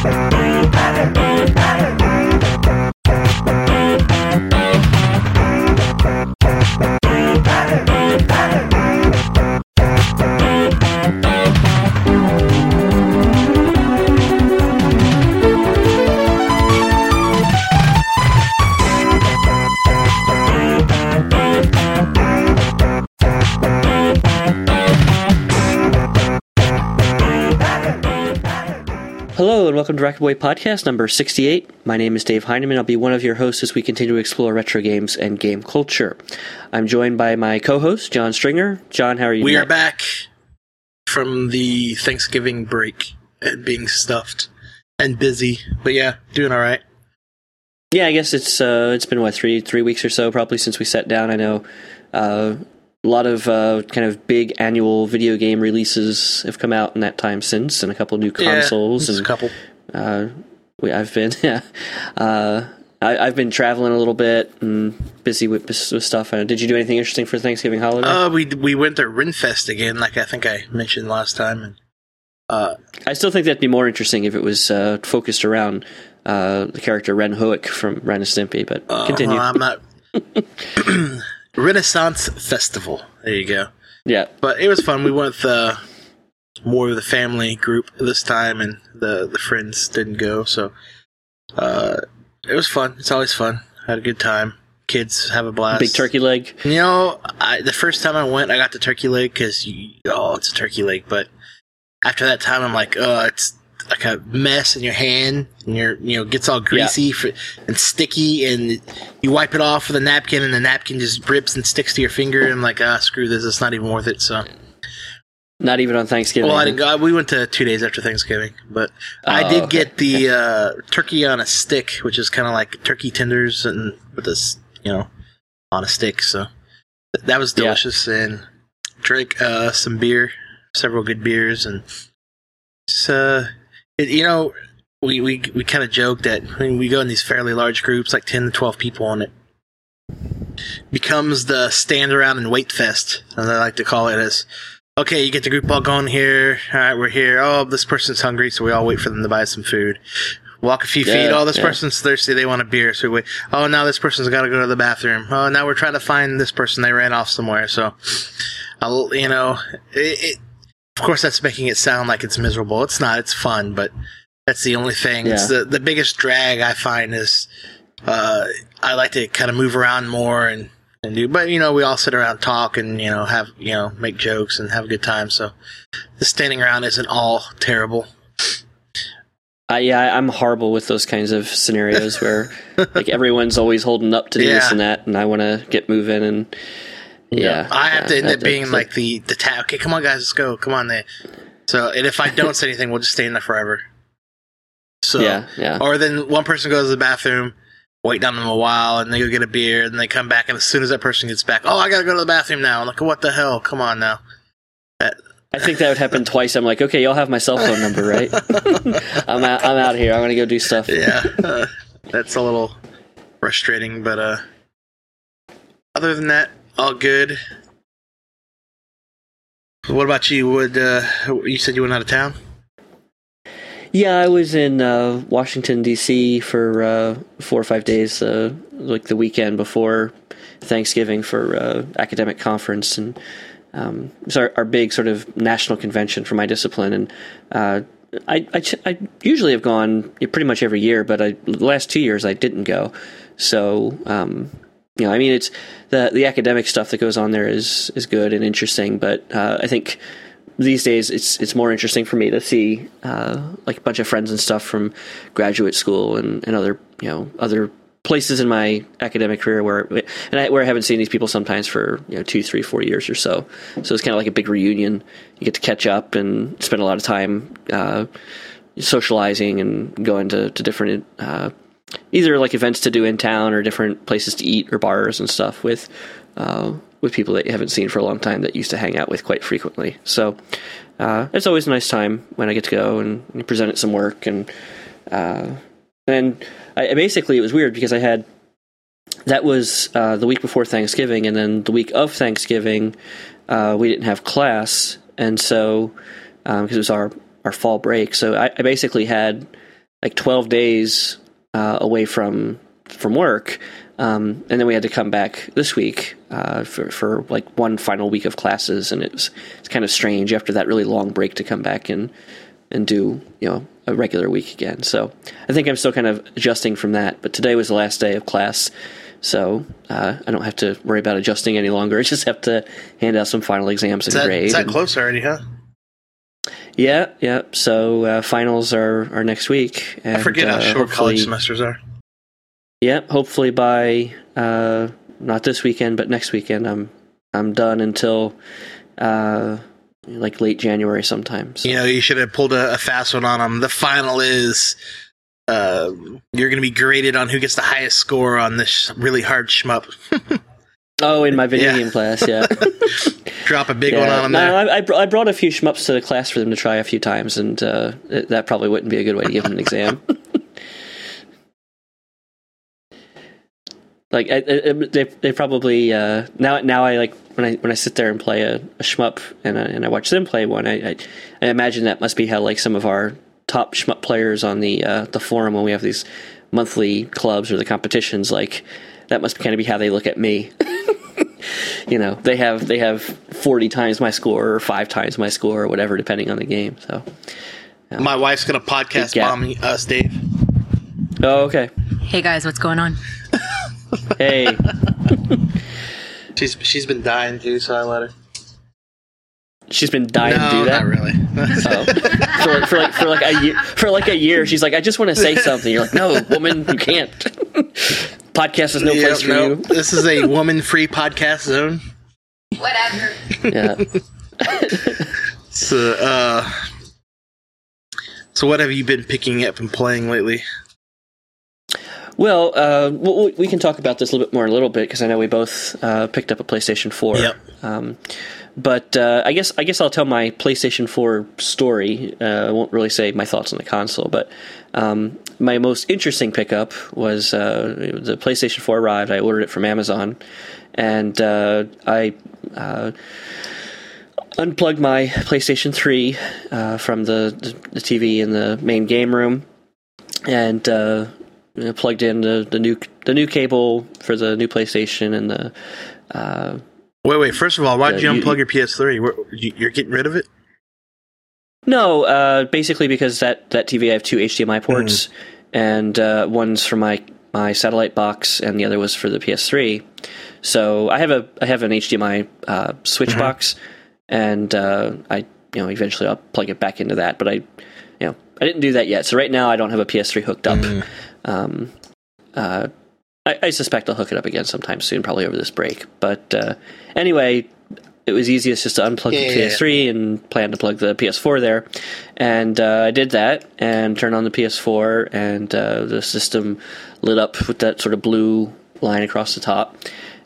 Hello and welcome to Racketboy Podcast number 68. My name is Dave Heineman. I'll be one of your hosts as we continue to explore retro games and game culture. I'm joined by my co-host John Stringer. John, how are you? We tonight? are back from the Thanksgiving break and being stuffed and busy, but yeah, doing all right. Yeah, I guess it's uh, it's been what three three weeks or so probably since we sat down. I know uh, a lot of uh, kind of big annual video game releases have come out in that time since, and a couple new consoles yeah, and a couple. Uh, we, I've been yeah, uh, I, have been traveling a little bit and busy with, with stuff. Uh, did you do anything interesting for Thanksgiving holiday? Uh, we we went to Renfest again, like I think I mentioned last time, and uh, I still think that'd be more interesting if it was uh, focused around uh, the character Ren Hoek from Ren and Stimpy. But uh, continue. well, I'm not. Renaissance Festival. There you go. Yeah, but it was fun. We went with uh, more of the family group this time, and the the friends didn't go, so uh, it was fun. It's always fun. Had a good time. Kids have a blast. big turkey leg. You know, I, the first time I went, I got the turkey leg because oh, it's a turkey leg. But after that time, I'm like, oh, it's like a mess in your hand, and your you know gets all greasy Yeah. for, and sticky, and you wipe it off with a napkin, and the napkin just rips and sticks to your finger. And I'm like, ah, screw this, it's not even worth it. So, Not even on Thanksgiving. well, I didn't go. We went to two days after Thanksgiving, but I Oh, did okay. get the uh, turkey on a stick, which is kind of like turkey tenders and with this, you know, on a stick. So that was Yeah. delicious, and drank uh, some beer, several good beers, and it's, uh, it, you know, we we we kind of joke that when we go in these fairly large groups, like ten to twelve people on it, becomes the stand around and wait fest, as I like to call it. As okay, you get the group all going here. All right, we're here. Oh, this person's hungry, so we all wait for them to buy some food. Walk a few feet. Yeah, Oh, this yeah. person's thirsty. They want a beer. So we wait. Oh, now this person's got to go to the bathroom. Oh, now we're trying to find this person. They ran off somewhere. So, I'll, you know, it, it, of course, that's making it sound like it's miserable. It's not. It's fun, but that's the only thing. It's Yeah. the the biggest drag I find is uh, I like to kind of move around more and and do. But you know, we all sit around talk and you know have you know make jokes and have a good time. So the standing around isn't all terrible. I, yeah, I'm horrible with those kinds of scenarios where like everyone's always holding up to do this and that, and I want to get moving and yeah. I have yeah, to end up being like the the ta- okay, come on guys, let's go, come on there. So and if I don't say anything, we'll just stay in there forever. So yeah, yeah. or then one person goes to the bathroom, wait on them a while, and they go get a beer, and they come back, and as soon as that person gets back, oh, I gotta go to the bathroom now. I'm like, what the hell? Come on now. I think that would happen twice. I'm like, okay, y'all have my cell phone number, right? I'm out. I'm out here. I'm gonna go do stuff. yeah, uh, that's a little frustrating, but uh, other than that, all good. What about you? Would uh, you said you went out of town? Yeah, I was in uh, Washington D.C. for uh, four or five days, uh, like the weekend before Thanksgiving for uh, academic conference, and um, it's our, our big sort of national convention for my discipline. And uh, I, I, I usually have gone pretty much every year, but I, the last two years I didn't go. So um, you know, I mean, it's the the academic stuff that goes on there is is good and interesting, but uh, I think these days it's it's more interesting for me to see uh, like a bunch of friends and stuff from graduate school and, and other you know other places in my academic career where and I, where I haven't seen these people sometimes for you know two three four years or so. So it's kind of like a big reunion. You get to catch up and spend a lot of time uh, socializing and going to to different. Uh, either like events to do in town or different places to eat or bars and stuff with uh, with people that you haven't seen for a long time that used to hang out with quite frequently. So uh, it's always a nice time when I get to go and, and present some work and uh, and I, basically it was weird because I had that was uh, the week before Thanksgiving and then the week of Thanksgiving uh, we didn't have class and so because it was our our fall break so I, I basically had like 12 days uh, away from from work. Um, and then we had to come back this week uh, for, for like one final week of classes, and it was it's kind of strange after that really long break to come back and and do you know a regular week again. So I think I'm still kind of adjusting from that. But today was the last day of class, so uh, I don't have to worry about adjusting any longer. I just have to hand out some final exams and Is that, grade. is that and- close already, huh? yeah, yeah. So uh, finals are, are next week. And, I forget how uh, short college semesters are. Yeah, hopefully by uh, not this weekend, but next weekend, I'm I'm done until uh, like late January sometimes. So. You know, you should have pulled a, a fast one on them. The final is uh, you're going to be graded on who gets the highest score on this really hard shmup. Oh, in my video Yeah. game class, yeah. Drop a big yeah. one on them No, there. I, I, br- I brought a few shmups to the class for them to try a few times, and uh, it, that probably wouldn't be a good way to give them an exam. Like I, I, they, they probably uh, now now I like when I when I sit there and play a, a shmup and I, and I watch them play one, I, I I imagine that must be how like some of our top shmup players on the uh, the forum when we have these monthly clubs or the competitions like that must kind of be how they look at me you know they have they have 40 times my score or five times my score or whatever depending on the game so My wife's going to podcast Big gap. bomb us, Dave. oh okay Hey guys, what's going on? Hey She's she's been dying too, so I let her. she's been dying no, to do that not really. Oh. for, like, for like for like a year for like a year she's like i just want to say something you're like no woman you can't podcast is no Yep, place for no, you this is a woman-free podcast zone. Whatever. yeah So, uh, so what have you been picking up and playing lately? Well, uh, we can talk about this a little bit more in a little bit because I know we both uh, picked up a PlayStation Four. Yep. Um, but uh, I guess I guess I'll tell my PlayStation Four story. Uh, I won't really say my thoughts on the console, but um, my most interesting pickup was uh, the PlayStation Four arrived. I ordered it from Amazon, and uh, I. Uh, Unplugged my PlayStation 3 uh, from the, the, the TV in the main game room, and uh, you plugged in the, the new the new cable for the new PlayStation and the uh, Wait, wait. First of all, why did you unplug your PS3? You- You're getting rid of it? no uh, basically because that that TV I have two HDMI ports and uh, one's for my my satellite box and the other was for the PS3. So I have a I have an HDMI uh, switch box and uh, I you know eventually I'll plug it back into that, but I you know I didn't do that yet. So right now I don't have a PS3 hooked up. Um, uh, I, I suspect I'll hook it up again sometime soon, probably over this break. But uh, anyway, it was easiest just to unplug Yeah, the yeah, yeah. PS3 and plan to plug the PS4 there. And uh, I did that and turned on the PS4, and uh, the system lit up with that sort of blue line across the top.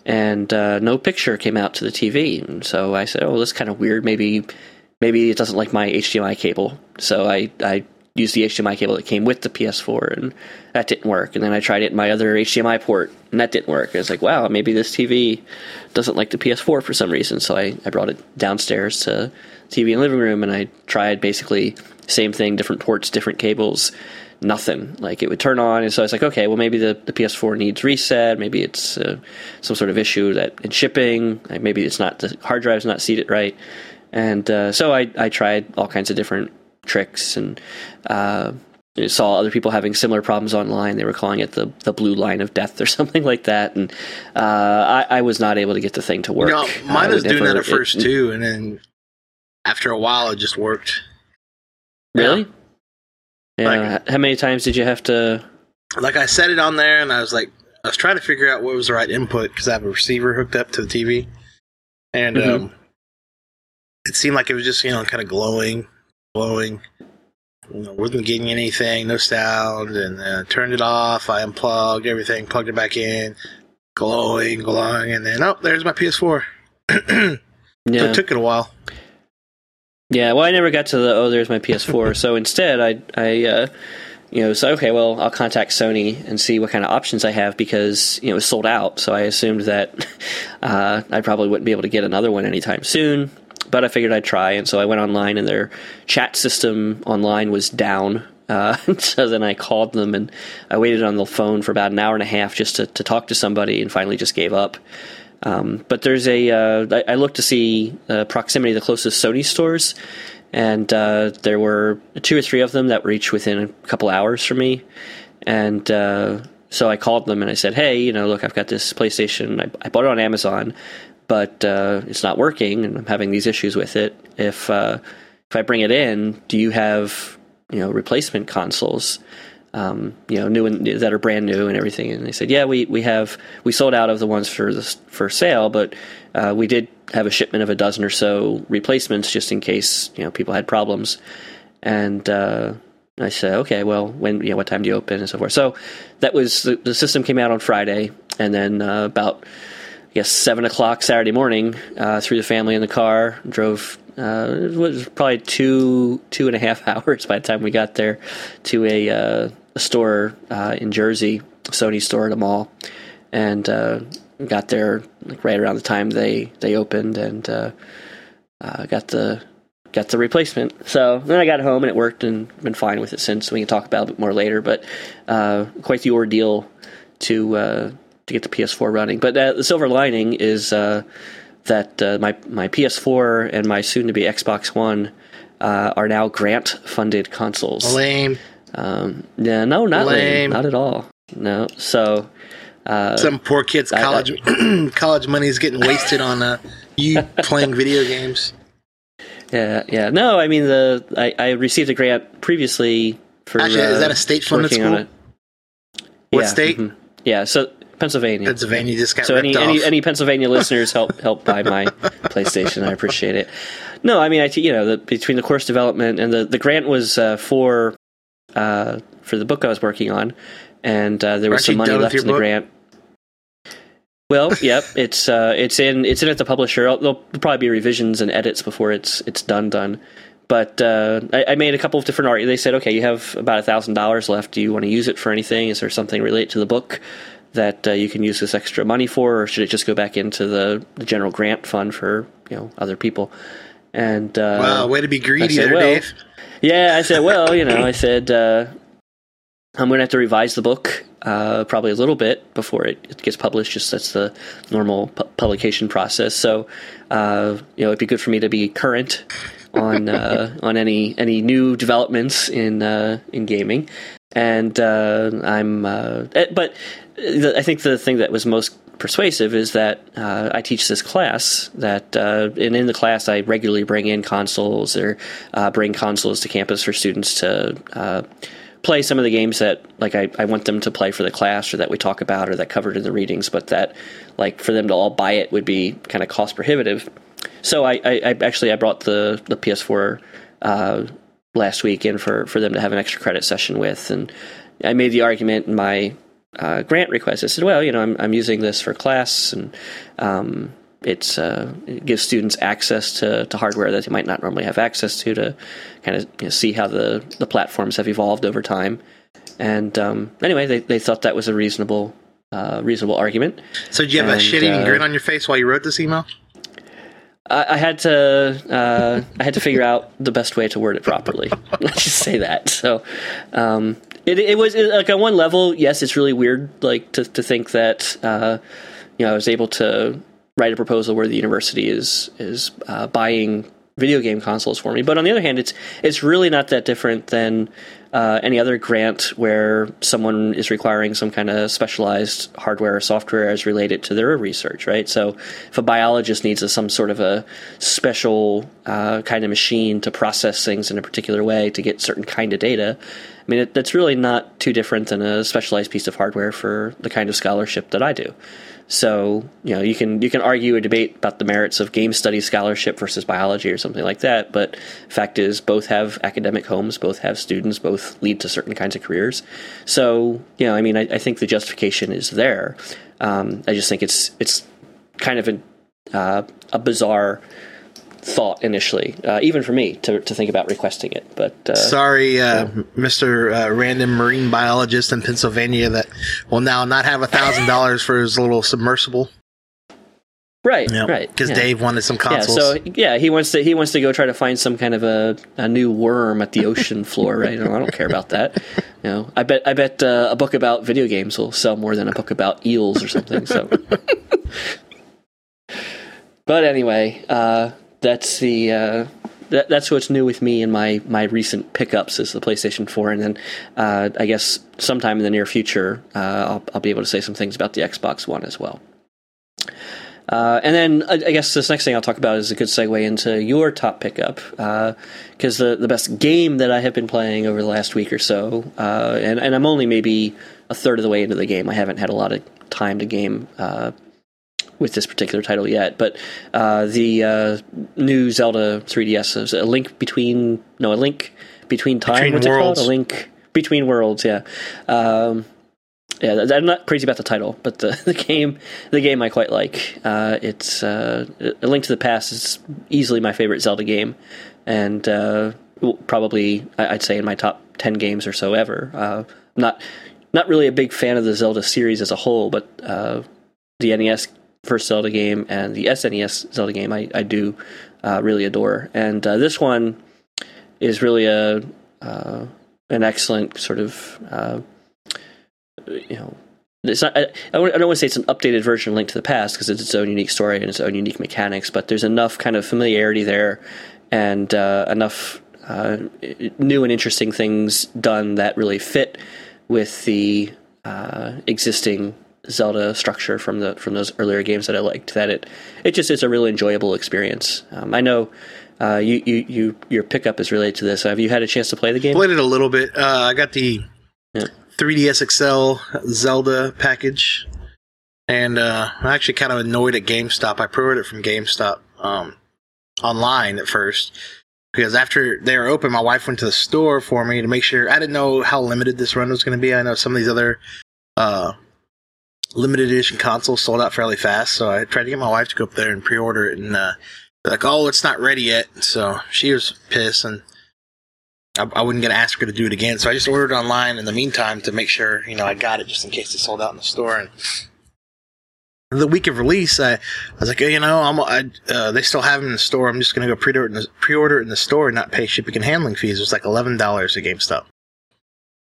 And uh, no picture came out to the TV, and so I said, "Oh, that's kind of weird. Maybe, maybe it doesn't like my HDMI cable." So I, I used the HDMI cable that came with the PS4, and that didn't work. And then I tried it in my other HDMI port, and that didn't work. I was like, wow, maybe this TV doesn't like the PS4 for some reason. So I, I brought it downstairs to TV in the living room, and I tried basically same thing, different ports, different cables. Nothing like it would turn on, and so I was like, okay, well maybe the, the PS4 needs reset. Maybe it's uh, some sort of issue that in shipping. Like maybe it's not the hard drive's not seated right, and uh, so I I tried all kinds of different tricks and uh, saw other people having similar problems online. They were calling it the the blue line of death or something like that, and uh, I, I was not able to get the thing to work. No, mine was doing that at first it- too, and then after a while, it just worked. Really? Yeah. Like- How many times did you have to? Like I set it on there, and I was like, I was trying to figure out what was the right input because I have a receiver hooked up to the TV, and Mhm. um, it seemed like it was just you know kind of glowing, glowing. You know, wasn't getting anything, no sound, and uh, turned it off. I unplugged everything, plugged it back in, glowing, glowing, and then oh, there's my PS4. so Yeah. it took it a while. Yeah, well, I never got to the oh, there's my PS4. so instead, I, I, uh, you know, so okay, well, I'll contact Sony and see what kind of options I have because you know it was sold out. So I assumed that uh, I probably wouldn't be able to get another one anytime soon. But I figured I'd try, and so I went online, and their chat system online was down Uh, so then I called them and I waited on the phone for about an hour and a half just to, to talk to somebody and finally just gave up. Um, but there's a uh, I, I looked to see uh, proximity the closest Sony stores, and uh, there were two or three of them that were each within a couple hours from me. And uh, so I called them and I said, "Hey, you know, look, I've got this PlayStation. I, I bought it on Amazon, but uh, it's not working, and I'm having these issues with it. If uh, if I bring it in, do you have you know replacement consoles?" Um, you know, new and that are brand new and everything. And they said, yeah, we, we have we sold out of the ones for the, for sale, but uh, we did have a shipment of a dozen or so replacements just in case you know people had problems. And uh, I said, okay, well, when you know, what time do you open and so forth. So that was the, the system came out on Friday, and then uh, about Guess seven o'clock Saturday morning, uh, threw the family in the car, drove. Uh, it was probably two two and a half hours by the time we got there to a, uh, a store uh, in Jersey, Sony store at a mall, and uh, got there like right around the time they they opened, and uh, got the got the replacement. So then I got home and it worked, and been fine with it since. We can talk about it more later, but quite the ordeal to to get the PS4 running. But uh, the silver lining is uh, that uh, my my PS4 and my soon to be Xbox One uh, are now grant funded consoles. Lame. Um, yeah, no, not lame. Lame. not at all. No, so uh, Some poor kid's I- I- college college money is getting wasted on uh, you playing video games. yeah, yeah. No, I mean the I, I received a grant previously for. Actually, is that a state-funded working school? What Yeah, state? mhm. Yeah, so Pennsylvania. Pennsylvania just got so any, off. any any Pennsylvania listeners help help buy my PlayStation. I appreciate it. No, I mean I you know the, between the course development and the the grant was uh, for uh, for the book I was working on, and uh, there was some money left in the grant. Well, yep, it's uh, it's in it's in at the publisher. There'll probably be revisions and edits before it's it's done done. But uh, I, I made a couple of different art. They said, okay, you have about a thousand dollars left. Do you want to use it for anything? Is there something related to the book that uh, you can use this extra money for, or should it just go back into the, the general grant fund for you know other people? And uh, wow, way to be greedy said, there, well, Dave. yeah, I said, well, you know, I said uh, I'm going to have to revise the book uh, probably a little bit before it, it gets published. Just that's the normal pu- publication process. So, uh, you know, it'd be good for me to be current on uh, on any any new developments in uh, in gaming. And uh, I'm, uh, eh, but I think the thing that was most persuasive is that uh, I teach this class that, uh, and in the class I regularly bring in consoles or uh, bring consoles to campus for students to uh, play some of the games that like I, I want them to play for the class or that we talk about or that covered in the readings, but that like for them to all buy it would be kind of cost prohibitive. So I, I, I actually I brought the the PS4 uh, last week in for for them to have an extra credit session with, and I made the argument in my uh, grant request. I said, well, you know, I'm I'm using this for class, and um, it's uh, it gives students access to, to hardware that they might not normally have access to to kind of you know, see how the the platforms have evolved over time. And um, anyway, they they thought that was a reasonable uh, reasonable argument. So did you have a and, shit-eating uh, grin on your face while you wrote this email? I, had to uh, I had to figure out the best way to word it properly. Let's just say that. So um, it it was it, like on one level, yes, it's really weird, like to to think that uh, you know I was able to write a proposal where the university is is uh, buying video game consoles for me. But on the other hand, it's it's really not that different than uh, any other grant where someone is requiring some kind of specialized hardware or software as related to their research, right? So if a biologist needs a, some sort of a special uh, kind of machine to process things in a particular way to get certain kind of data, I mean, it, that's really not too different than a specialized piece of hardware for the kind of scholarship that I do. So you know you can you can argue a debate about the merits of game study scholarship versus biology or something like that. But fact is, both have academic homes, both have students, both lead to certain kinds of careers. So you know, I mean, I, I think the justification is there. Um, I just think it's it's kind of a uh, a bizarre thought initially, uh, even for me to to think about requesting it. But uh, Sorry, uh, Mr. Uh, random marine biologist in Pennsylvania that will now not have a thousand dollars for his little submersible. Right, Yep. right. Because yeah. Dave wanted some consoles. Yeah, so yeah, he wants to he wants to go try to find some kind of a, a new worm at the ocean floor, right? No, I don't care about that. You know, I bet I bet uh, a book about video games will sell more than a book about eels or something. So, but anyway, uh, that's the uh, that, that's what's new with me and my my recent pickups is the PlayStation Four, and then uh, I guess sometime in the near future, uh, I'll I'll be able to say some things about the Xbox One as well. Uh, and then I, I guess this next thing I'll talk about is a good segue into your top pickup because the the best game that I have been playing over the last week or so, uh, and and I'm only maybe a third of the way into the game. I haven't had a lot of time to game uh, with this particular title yet, but uh, the uh, new Zelda 3DS is a link between no a link between time. Between what's it worlds. called? A link between worlds. Yeah. Um, yeah, I'm not crazy about the title, but the, the game, the game I quite like. Uh, it's uh, A Link to the Past is easily my favorite Zelda game, and uh, probably I'd say in my top ten games or so ever. Uh, not not really a big fan of the Zelda series as a whole, but uh, the NES first Zelda game and the SNES Zelda game I, I do uh, really adore, and uh, this one is really a uh, an excellent sort of uh, you know it's not, I, I don't want to say it's an updated version of Link to the Past because it's its own unique story and its own unique mechanics, but there's enough kind of familiarity there and uh, enough uh, new and interesting things done that really fit with the existing Zelda structure from the from those earlier games that I liked. That it it just is a really enjoyable experience. Um, I know uh, you, you you your pickup is related to this. Have you had a chance to play the game? Played it a little bit. Uh, I got the Yeah. 3DS XL Zelda package, and uh, I'm actually kind of annoyed at GameStop. I pre-ordered it from GameStop um, online at first because after they were open, my wife went to the store for me to make sure. I didn't know how limited this run was going to be. I know some of these other uh, limited edition console sold out fairly fast, so I tried to get my wife to go up there and pre-order it, and uh, like, "Oh, it's not ready yet." So she was pissed, and I, I wasn't to ask her to do it again. So I just ordered online in the meantime to make sure you know I got it just in case it sold out in the store. And the week of release, I, I was like, hey, you know, I'm I, uh, they still have them in the store. I'm just going to go pre-order it, in the, pre-order it in the store and not pay shipping and handling fees. It was like eleven dollars at GameStop.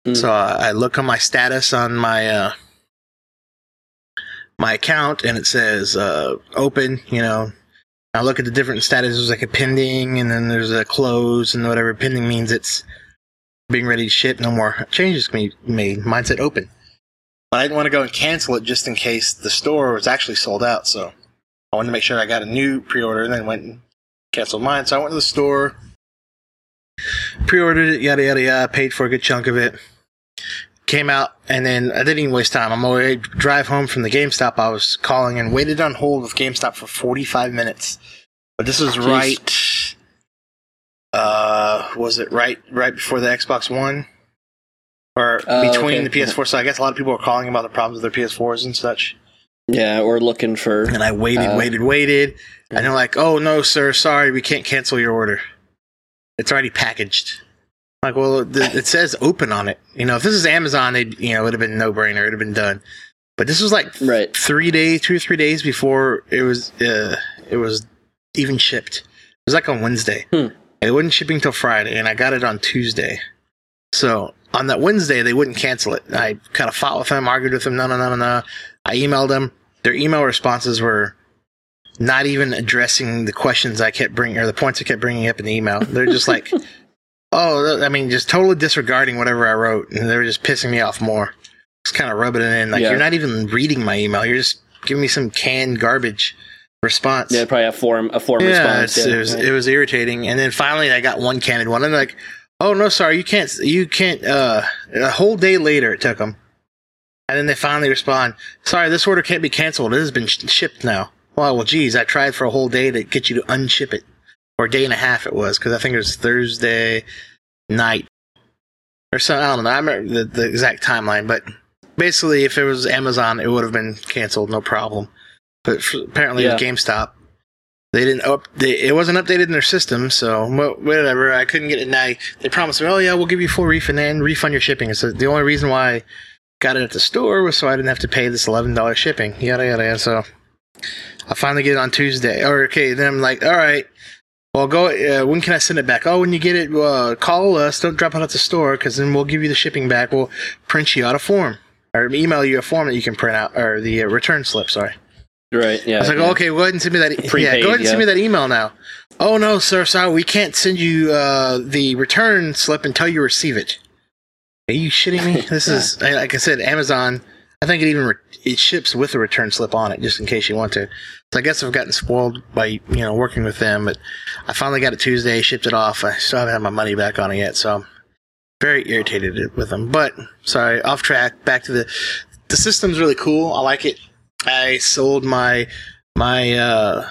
Mm. So I, I look on my status on my uh, my account, and it says uh, open. You know, I look at the different statuses, like a pending, and then there's a close, and whatever pending means it's being ready to ship. No more changes can be made. Mine said open, but I didn't want to go and cancel it just in case the store was actually sold out. So I wanted to make sure I got a new pre-order, and then went and canceled mine. So I went to the store, pre-ordered it, yada yada yada, paid for a good chunk of it. Came out, and then I didn't even waste time. I'm already drive home from the GameStop. I was calling and waited on hold with GameStop for 45 minutes. But this was Jeez. right. Uh, was it right right before the Xbox One, or Oh, between okay. the PS4? So I guess a lot of people were calling about the problems with their PS4s and such. Yeah, or looking for And I waited, Uh, waited, waited, and they're like, "Oh no, sir, sorry, we can't cancel your order. It's already packaged." Like, well, it, it says open on it. You know, if this is Amazon, they you know it would have been no brainer. It would have been done. But this was like right. three days, two or three days before it was uh, it was even shipped. It was like on Wednesday. Hmm. It wasn't shipping till Friday, and I got it on Tuesday. So on that Wednesday, they wouldn't cancel it. I kind of fought with them, argued with them. No, no, no, no, no. I emailed them. Their email responses were not even addressing the questions I kept bringing or the points I kept bringing up in the email. They're just like, oh, I mean, just totally disregarding whatever I wrote, and they were just pissing me off more. Just kind of rubbing it in, like Yeah. you're not even reading my email. You're just giving me some canned garbage response. Yeah, probably a form a form Yeah, response. yeah, it was right. it was irritating. And then finally, I got one candid one, and like, "Oh no, sorry, you can't. You can't." Uh, a whole day later, it took them, and then they finally respond, "Sorry, this order can't be canceled. It has been sh- shipped now." Well, well, geez, I tried for a whole day to get you to unship it, or day and a half it was, because I think it was Thursday night or something. I don't know. I remember the, the exact timeline, but basically, if it was Amazon, it would have been canceled, no problem. But f apparently, Yeah. GameStop, they didn't up. They, it wasn't updated in their system, so whatever. I couldn't get it. Now they promised me, oh yeah, we'll give you full refund and refund your shipping. So the only reason why I got it at the store was so I didn't have to pay this eleven dollars shipping. Yada yada yada. So I finally get it on Tuesday. Or okay, then I'm like, all right. Well, go. Uh, when can I send it back? Oh, when you get it, uh, call us. Don't drop it at the store, because then we'll give you the shipping back. We'll print you out a form or email you a form that you can print out, or the uh, return slip. Sorry. Right. Yeah. I was like, yeah. okay, go ahead and send me that. e- yeah, go ahead and send me that email now. Oh no, sir, sorry, we can't send you uh, the return slip until you receive it. Are you shitting me? This is like I said, Amazon. I think it even re- it ships with a return slip on it, just in case you want to. So I guess I've gotten spoiled by you know working with them, but I finally got it Tuesday, shipped it off. I still haven't had my money back on it yet, so I'm very irritated with them. But sorry, off track. Back to the the system's really cool. I like it. I sold my my uh,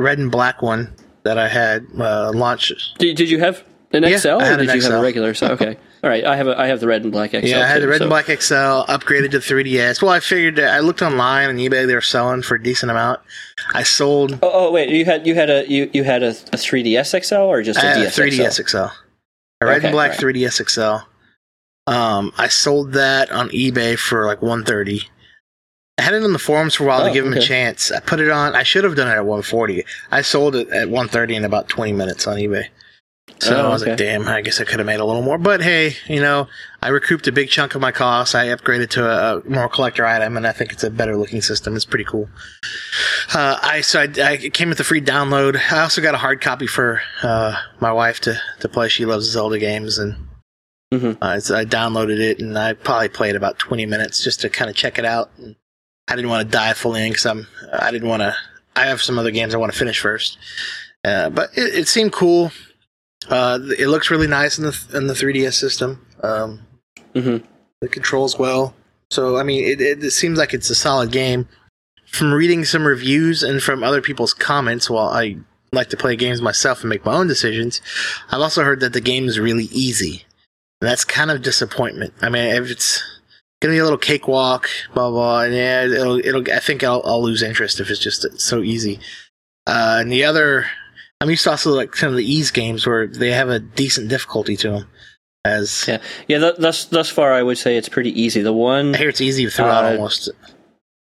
red and black one that I had uh, launch. Did, did you have an Yeah, XL I or did you have a regular? So okay. All right. I have a I have the red and black XL. Yeah, I had too, the red so- and black XL upgraded to 3DS. Well, I figured I looked online on eBay; they were selling for a decent amount. I sold Oh, oh wait, you had you had a you, you had a, a 3DS XL or just a I had a 3DS XL, a red Okay, and black right. 3DS XL. Um, I sold that on eBay for like 130. I had it on the forums for a while to Oh, give them a chance. I put it on. I should have done it at 140. I sold it at 130 in about 20 minutes on eBay. So Oh, I was like, damn, I guess I could have made a little more. But hey, you know, I recouped a big chunk of my costs. I upgraded to a, a more collector item, and I think it's a better looking system. It's pretty cool. Uh, I so I, I came with a free download. I also got a hard copy for uh, my wife to, to play. She loves Zelda games, and Mhm. uh, so I downloaded it, and I probably played about twenty minutes just to kind of check it out. And I didn't want to dive full in because I'm I didn't want to. I have some other games I want to finish first, uh, but it, it seemed cool. Uh, it looks really nice in the in the 3DS system. Um, hmm the controls well. So I mean, it, it, it seems like it's a solid game. From reading some reviews and from other people's comments, while I like to play games myself and make my own decisions, I've also heard that the game is really easy, and that's kind of disappointment. I mean, if it's gonna be a little cakewalk, blah blah, and yeah, it'll it'll. I think I'll, I'll lose interest if it's just so easy. Uh, and the other, I'm used to also like some of the ease games where they have a decent difficulty to them. As Yeah. Yeah. Th- thus thus far, I would say it's pretty easy. The one I hear it's easy throughout Uh, almost.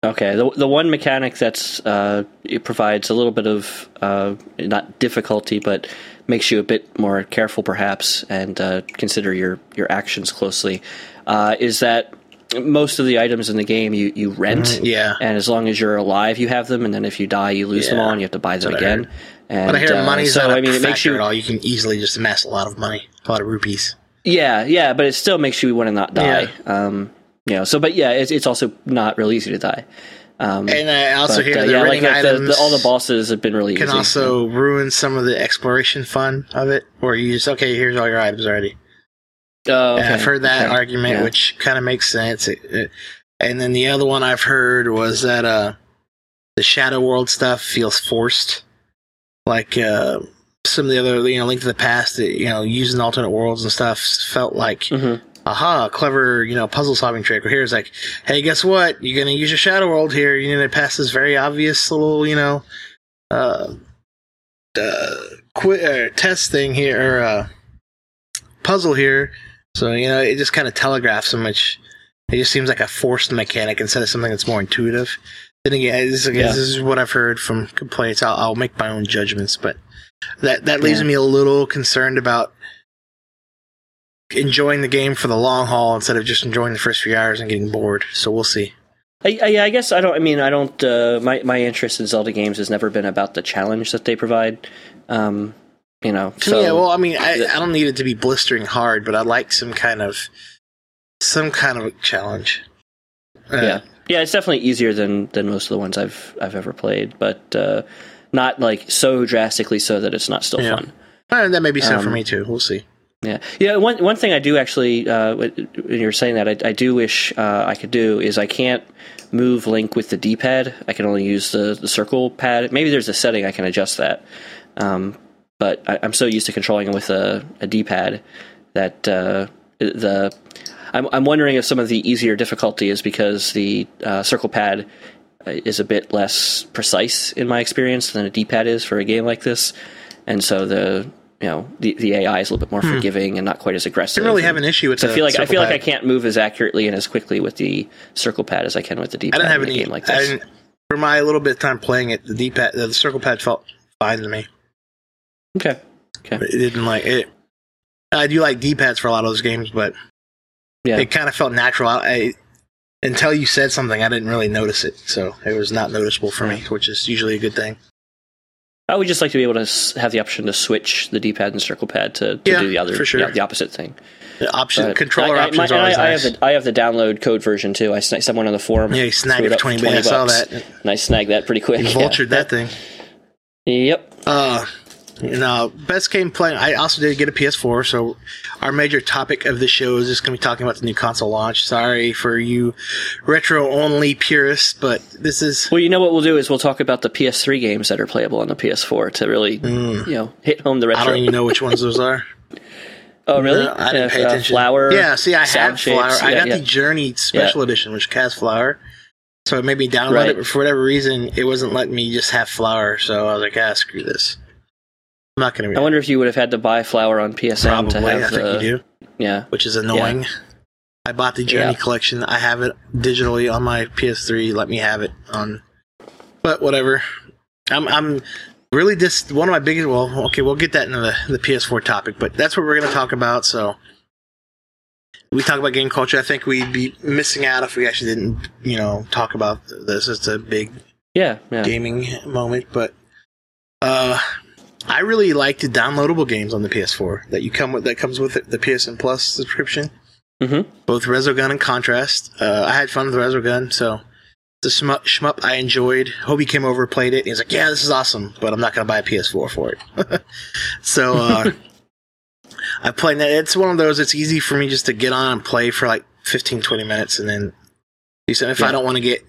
Okay, the the one mechanic that's uh, it provides a little bit of uh, not difficulty, but makes you a bit more careful, perhaps, and uh, consider your your actions closely. Uh, is that most of the items in the game you you rent, Mm, yeah. and as long as you're alive, you have them, and then if you die, you lose them all, and you have to buy them again. And But I hear uh, money's so not a I mean, it makes you at all. You can easily just amass a lot of money, a lot of rupees. yeah, yeah, but it still makes you want to not die. Um, you know, so but yeah, it's it's also not real easy to die. Um, And I also but, hear uh, yeah, like like the, the, all the bosses have been really can easy. also ruin some of the exploration fun of it, where you just okay, here's all your items already. Oh, okay, I've heard that okay, argument, yeah. which kind of makes sense. It- it- and then the other one I've heard was that uh, the Shadow World stuff feels forced, like uh, some of the other, you know, Link to the Past, uh, you know, using alternate worlds and stuff felt like Mhm. aha, clever, you know, puzzle solving trick. Where here's like, hey, guess what? You're gonna use your shadow world here. You're gonna pass this very obvious little, you know, uh, uh, qu- uh test thing here, or uh, puzzle here. So you know, it just kind of telegraphs so much. It just seems like a forced mechanic instead of something that's more intuitive. Then again, this, again, Yeah. this is what I've heard from complaints. I'll, I'll make my own judgments, but that that leaves Yeah. me a little concerned about enjoying the game for the long haul instead of just enjoying the first few hours and getting bored. So we'll see. I, I, yeah, I guess I don't. I mean, I don't. Uh, my my interest in Zelda games has never been about the challenge that they provide. Um, you know, so yeah, well, I mean, I, I don't need it to be blistering hard, but I like some kind of some kind of challenge. Uh, yeah, yeah, it's definitely easier than than most of the ones I've I've ever played, but uh, not like so drastically so that it's not still Yeah. fun. uh, that may be so for Um, me too. We'll see. Yeah, yeah. One one thing I do actually, uh, when you're saying that, I, I do wish uh, I could do is I can't move Link with the D-pad. I can only use the, the circle pad. Maybe there's a setting I can adjust that. Um, but I, I'm so used to controlling it with a, a D-pad that uh, the I'm, I'm wondering if some of the easier difficulty is because the uh, circle pad uh, is a bit less precise in my experience than a D-pad is for a game like this, and so the you know the, the AI is a little bit more forgiving and not quite as aggressive. didn't Hmm. really have an issue with. so I feel like I feel like I can't move as accurately and as quickly with the circle pad as I can with the D-pad. didn't have in a any. game like I this. for my little bit of time playing it, the D pad, the circle pad felt fine to me. Okay. But it didn't like it. I do like D pads for a lot of those games, but Yeah. it kind of felt natural. I, I until you said something, I didn't really notice it, so it was not noticeable for me, which is usually a good thing. I would just like to be able to have the option to switch the D-pad and circle pad to, to Yeah, do the other, for sure. yeah, the opposite thing. The option But controller I, I, options are always I, I have the I have the download code version too. I sna- someone on the forum. yeah, you snagged it for twenty bucks. I saw that. and I snagged that pretty quick. You yeah. vultured that thing. Yep. Uh, you know, best game playing. I also did get a PS4, so our major topic of the show is just going to be talking about the new console launch. Sorry for you retro only purists, but this is Well, you know what we'll do is we'll talk about the PS3 games that are playable on the PS4 to really, you know, hit home the Mm. I retro. don't even know which ones those are. oh, really? No, I didn't Uh, pay uh, attention. Flower. Yeah, see, I have Flower. Shapes, I yeah, got yeah. the Journey Special Edition, which has Flower. So it made me download Right. it, but for whatever reason, it wasn't letting me just have Flower. So I was like, ah, screw this. Not going to I wonder if you would have had to buy Flower on PSN Probably, to have I think the, you do, yeah. which is annoying. I bought the Journey Yeah. collection. I have it digitally on my PS3. Let me have it on, but whatever. I'm I'm really just one of my biggest. Well, okay, we'll get that into the, the PS4 topic, but that's what we're going to talk about. So we talk about game culture. I think we'd be missing out if we actually didn't, you know, talk about this. It's a big Yeah, yeah. gaming moment, but uh, I really like the downloadable games on the PS4 that you come with. That comes with the PSN Plus subscription. Mhm. Both Resogun and Contrast. Uh, I had fun with Resogun, so the shmup, shmup I enjoyed. Hobie came over, played it. And he's like, "Yeah, this is awesome, but I'm not going to buy a PS4 for it." so uh, I played that. It's one of those. It's easy for me just to get on and play for like 15, 20 minutes, and then do something. If I don't want to get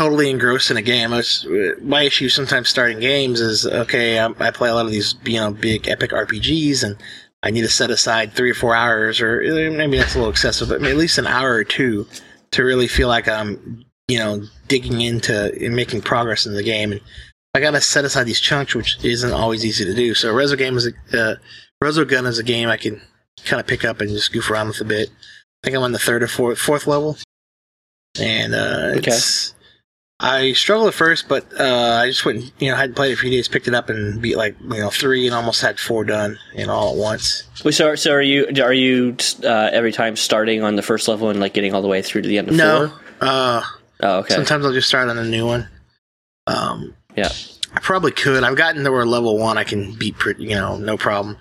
totally engrossed in a game. I was, my issue sometimes starting games is okay. I, I play a lot of these, you know, big epic RPGs, and I need to set aside three or four hours, or maybe that's a little excessive, but at least an hour or two to really feel like I'm, you know, digging into and making progress in the game. And I got to set aside these chunks, which isn't always easy to do. So Rezo game is a uh, Resogun is a game I can kind of pick up and just goof around with a bit. I think I'm on the third or fourth, fourth level, and uh, Okay. it's. I struggled at first, but uh, I just went, you know, hadn't played it for a few days, picked it up and beat like, you know, three and almost had four done, you know, all at once. Well, So, so are you? Are you uh, every time starting on the first level and like getting all the way through to the end of No, four? uh, Oh, okay. sometimes I'll just start on a new one. Um, Yeah, I probably could. I've gotten to where level one I can beat, pretty, you know, no problem.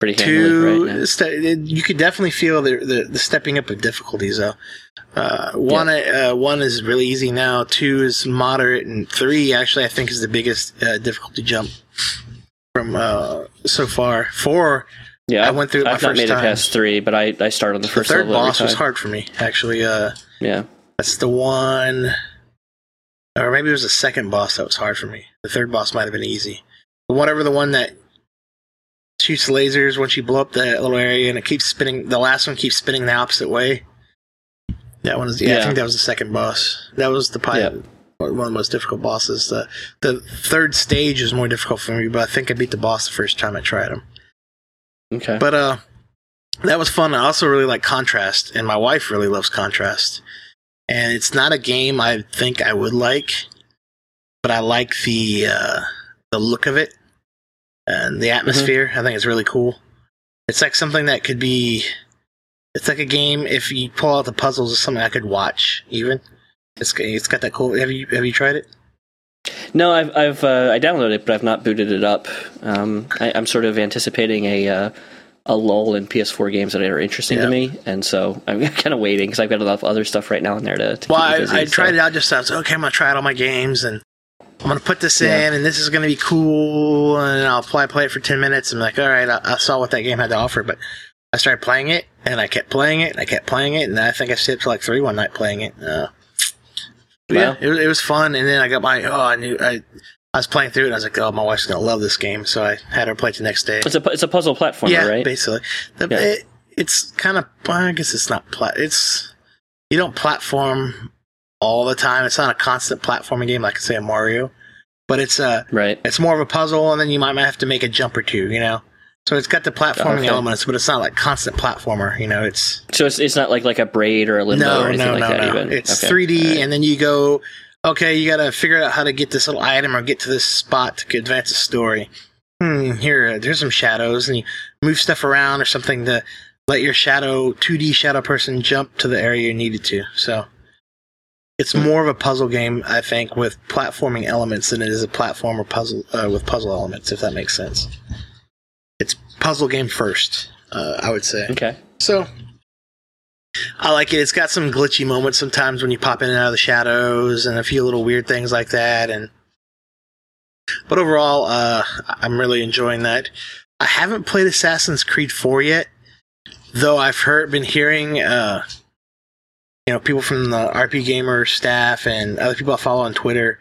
Pretty handily, Two, right? Yeah. ste- you could definitely feel the, the the stepping up of difficulties though. Uh, one, uh, one is really easy now. Two is moderate, and three actually I think is the biggest uh, difficulty jump from uh, so far. Four, Yeah, I went through I've not first made time. it past three, but I, I start on the the first third level every boss was hard for me actually. Uh, Yeah, that's the one, or maybe it was the second boss that was hard for me. The third boss might have been easy. But whatever the one that shoots lasers once you blow up that little area and it keeps spinning. The last one keeps spinning the opposite way. That one is yeah. I think that was the second boss. That was the Yeah. one of the most difficult bosses. The the third stage is more difficult for me, but I think I beat the boss the first time I tried him. okay. But uh, that was fun. I also really like Contrast, and my wife really loves Contrast. And it's not a game I think I would like, but I like the uh, the look of it and the atmosphere. I think it's really cool. It's like something that could be. It's like a game. If you pull out the puzzles, it's something I could watch. Even it's it's got that cool. Have you have you tried it? No, I've I've uh, I downloaded it, but I've not booted it up. Um, I, I'm sort of anticipating a uh, a lull in PS4 games that are interesting Yeah. to me, and so I'm kind of waiting because I've got a lot of other stuff right now in there to. to Well, I, busy, I so- tried it out just I was okay. I'm gonna try out all my games and I'm gonna put this Yeah. in and this is gonna be cool and I'll play play it for ten minutes. I'm like, all right, I, I saw what that game had to offer, but I started playing it and I kept playing it and I kept playing it and I think I stayed up to like three one night playing it. Uh, yeah, it, was- it was fun. And then I got my oh, I knew I. I was playing through it and I was like, oh, my wife's gonna love this game, so I had her play it the next day. It's a it's a puzzle platformer, yeah, right? basically. The, Yeah. it, it's kind of. I guess it's not. Plat, it's you don't platform all the time. It's not a constant platforming game like say a Mario, but it's a. Right. It's more of a puzzle, and then you might have to make a jump or two. You know. So it's got the platforming Okay. elements, but it's not like constant platformer. You know, it's So it's it's not like like a braid or a limbo no, or anything no, like no, that. no. Even It's Okay. 3D, All right. and then you go okay, you got to figure out how to get this little item or get to this spot to advance the story. Hmm, here, uh, there's some shadows, and you move stuff around or something to let your shadow, 2D shadow person jump to the area you needed to. So it's more of a puzzle game, I think, with platforming elements than it is a platformer puzzle uh, with puzzle elements, if that makes sense. It's puzzle game first, uh, I would say. Okay. So I like it. It's got some glitchy moments sometimes when you pop in and out of the shadows and a few little weird things like that. And but overall, uh, I'm really enjoying that. I haven't played Assassin's Creed 4 yet, though I've heard been hearing uh, you know people from the RP Gamer staff and other people I follow on Twitter.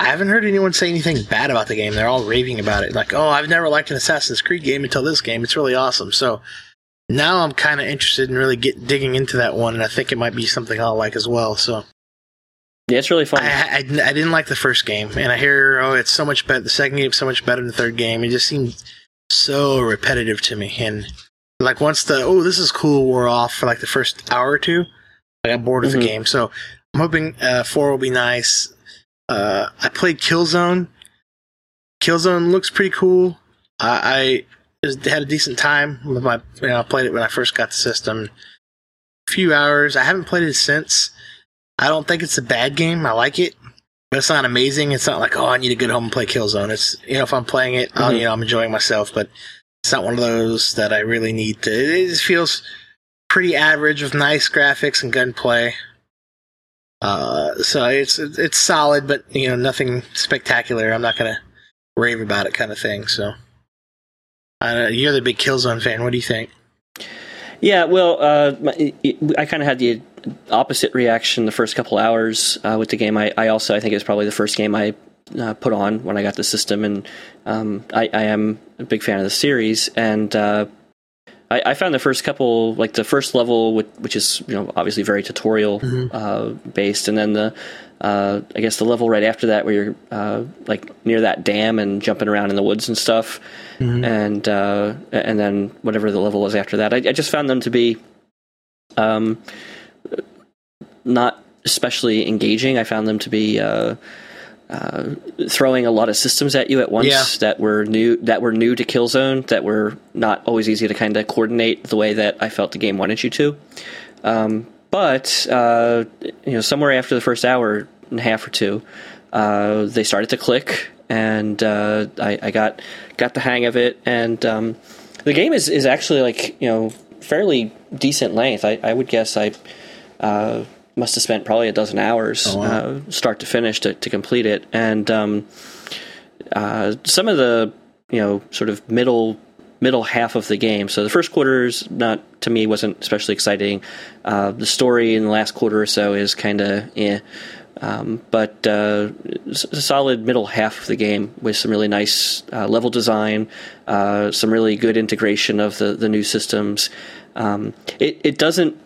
I haven't heard anyone say anything bad about the game. They're all raving about it. Like, oh, I've never liked an Assassin's Creed game until this game. It's really awesome. So now I'm kind of interested in really get digging into that one, and I think it might be something I'll like as well. So Yeah, it's really fun. I, I, I didn't like the first game, and I hear oh it's so much better. The second game's so much better than the third game. It just seemed so repetitive to me, and like once the oh this is cool wore off for like the first hour or two, I got bored of Mhm. the game. So I'm hoping uh, four will be nice. Uh, I played Killzone. Killzone looks pretty cool. I, I had a decent time with my. You know, I played it when I first got the system. A few hours. I haven't played it since. I don't think it's a bad game. I like it, but it's not amazing. It's not like oh, I need to get home and play Killzone. It's you know if I'm playing it, I'll, Mhm. you know I'm enjoying myself, but it's not one of those that I really need to. It just feels pretty average with nice graphics and gunplay. Uh, so it's it's solid, but you know nothing spectacular. I'm not gonna rave about it, kind of thing. So, you're the big Killzone fan. What do you think? Yeah, well, uh, I kind of had the opposite reaction the first couple hours uh, with the game. I, I also I think it was probably the first game I uh, put on when I got the system, and um, I, I am a big fan of the series. And uh, I, I found the first couple, like the first level, which, which is you know obviously very tutorial uh, based, and then the uh, I guess the level right after that where you're uh, like near that dam and jumping around in the woods and stuff, and uh, and then whatever the level was after that, I, I just found them to be um, not especially engaging. I found them to be uh, throwing a lot of systems at you at once Yeah. that were new that were new to Killzone that were not always easy to kind of coordinate the way that I felt the game wanted you to. Um, but uh, you know, somewhere after the first hour and a half or two, uh, they started to click, and uh, I, I got got the hang of it. And um, the game is is actually like you know fairly decent length. I, I would guess I uh, must have spent probably a dozen hours, Oh, wow. uh, start to finish, to, to complete it. And um, uh, some of the you know sort of middle middle half of the game. So the first quarter is not to me wasn't especially exciting. Uh, the story in the last quarter or so is kind of eh. Um, but uh, a solid middle half of the game with some really nice uh, level design, uh, some really good integration of the, the new systems. Um, it, it doesn't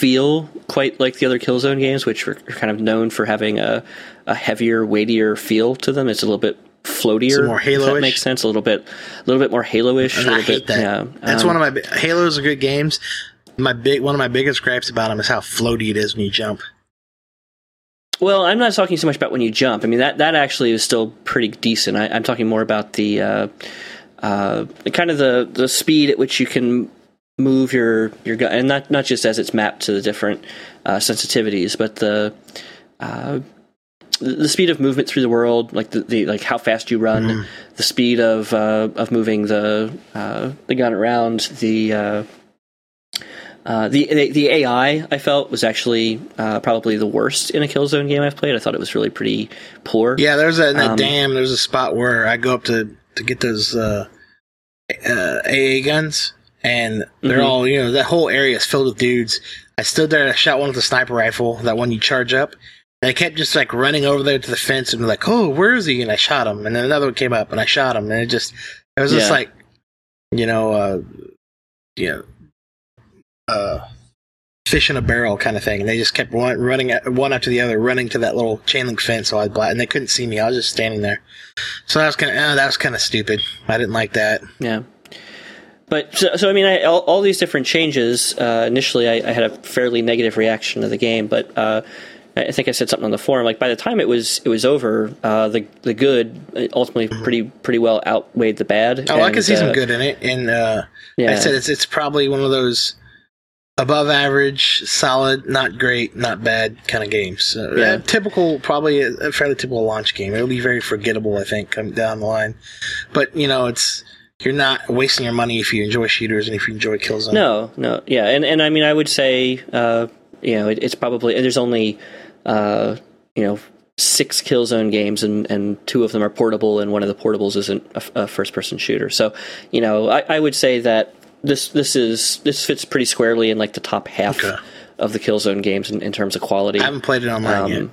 feel quite like the other Killzone games, which are kind of known for having a, a heavier, weightier feel to them. It's a little bit floatier, Some more if that makes sense. A little bit, a little bit more Halo-ish. a And I hate bit, that. Yeah, That's um, one of my Halos are good games. My big one of my biggest gripes about them is how floaty it is when you jump. Well, I'm not talking so much about when you jump. I mean that that actually is still pretty decent. I, I'm talking more about the uh, uh, kind of the the speed at which you can move your your gun, and not not just as it's mapped to the different uh, sensitivities, but the uh, the speed of movement through the world, like the, the like how fast you run, the speed of uh, of moving the uh, the gun around, the uh, uh, the, the the AI I felt was actually uh, probably the worst in a Killzone game I've played. I thought it was really pretty poor. Yeah, there's a Um, dam. There's a spot where I go up to to get those uh, uh, AA guns, and they're Mhm. all you know. That whole area is filled with dudes. I stood there and I shot one with a sniper rifle, that one you charge up. And I kept just like running over there to the fence and like, oh, where is he? And I shot him. And then another one came up and I shot him. And it just, it was just like, you know, uh, you know, uh, fish in a barrel kind of thing. And they just kept run, running at, one after the other, running to that little chain link fence. So I was black, and they couldn't see me. I was just standing there. So that was kind of, uh, that was kind of stupid. I didn't like that. Yeah. But so, so I mean, I, all, all these different changes. Uh, initially, I, I had a fairly negative reaction to the game, but uh, I think I said something on the forum. Like by the time it was it was over, uh, the the good ultimately pretty pretty well outweighed the bad. Oh, I can And, see some uh, good in it, and uh, Yeah, I said it's it's probably one of those above average, solid, not great, not bad kind of games. So, Yeah. uh, typical, probably a, a fairly typical launch game. It'll be very forgettable, I think, come down the line. But you know, it's you're not wasting your money if you enjoy shooters and if you enjoy Killzone. No, no, yeah, and and I mean, I would say, uh, you know, it, it's probably there's only, uh, you know, six Killzone games, and and two of them are portable, and one of the portables isn't a, first person shooter. So, you know, I, I would say that this this is this fits pretty squarely in like the top half Okay. of the Killzone games in, in terms of quality. I haven't played it online yet. Um,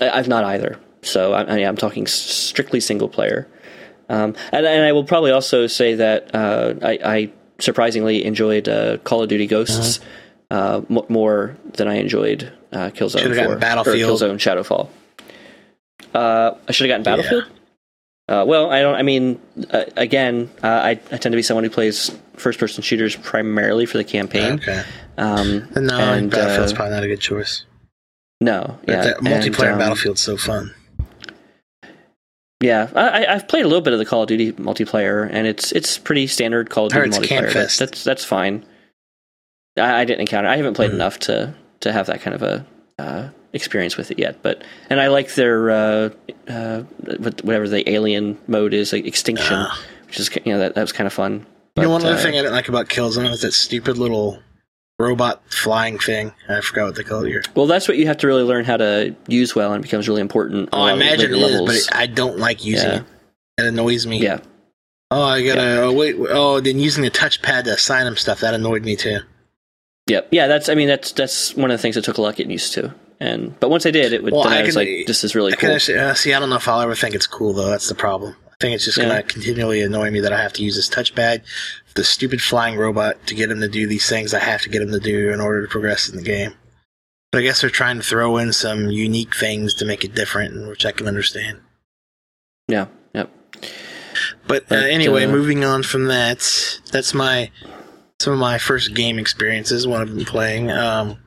I- I've not either. So I, I- I'm talking strictly single player. Um, and, and I will probably also say that uh, I, I surprisingly enjoyed uh, Call of Duty Ghosts uh, m- more than I enjoyed uh, Killzone Should've 4 Battlefield. or Killzone Shadowfall. Uh, I should have gotten Battlefield. Uh, well, I don't. I mean, uh, again, uh, I, I tend to be someone who plays first-person shooters primarily for the campaign. Okay. Um, No, and, Battlefield's probably not a good choice. no, yeah, that multiplayer and, um, Battlefield's so fun. Yeah, I, I- I've played a little bit of the Call of Duty multiplayer, and it's it's pretty standard Call of Duty multiplayer. That- That's that's fine. I, I didn't encounter. I haven't played Mhm. enough to to have that kind of a uh, experience with it yet. But and I like their uh, uh, whatever the alien mode is, like extinction, Ah. which is you know that that was kind of fun. You know, one other uh, thing I didn't like about Killzone is that stupid little robot flying thing. I forgot what they call it here. Well, that's what you have to really learn how to use well, and it becomes really important. Oh, on I a lot of imagine it is, levels. but it, I don't like using Yeah. it. It annoys me. yeah, Oh, I gotta. Oh, wait. Oh, then using the touchpad to assign them stuff that annoyed me too. Yep. Yeah, that's I mean that's that's one of the things that took a lot getting used to. And but once I did, it would Well, I, I was can- like, this is really I cool. understand- uh, see. I don't know if I'll ever think it's cool though. That's the problem. I think it's just Yeah. gonna continually annoy me that I have to use this touchpad, the stupid flying robot, to get him to do these things I have to get him to do in order to progress in the game. But I guess they're trying to throw in some unique things to make it different, which I can understand. Yeah. Yep. But, uh, anyway, uh, moving on from that, that's my some of my first game experiences. What I've been playing. Um,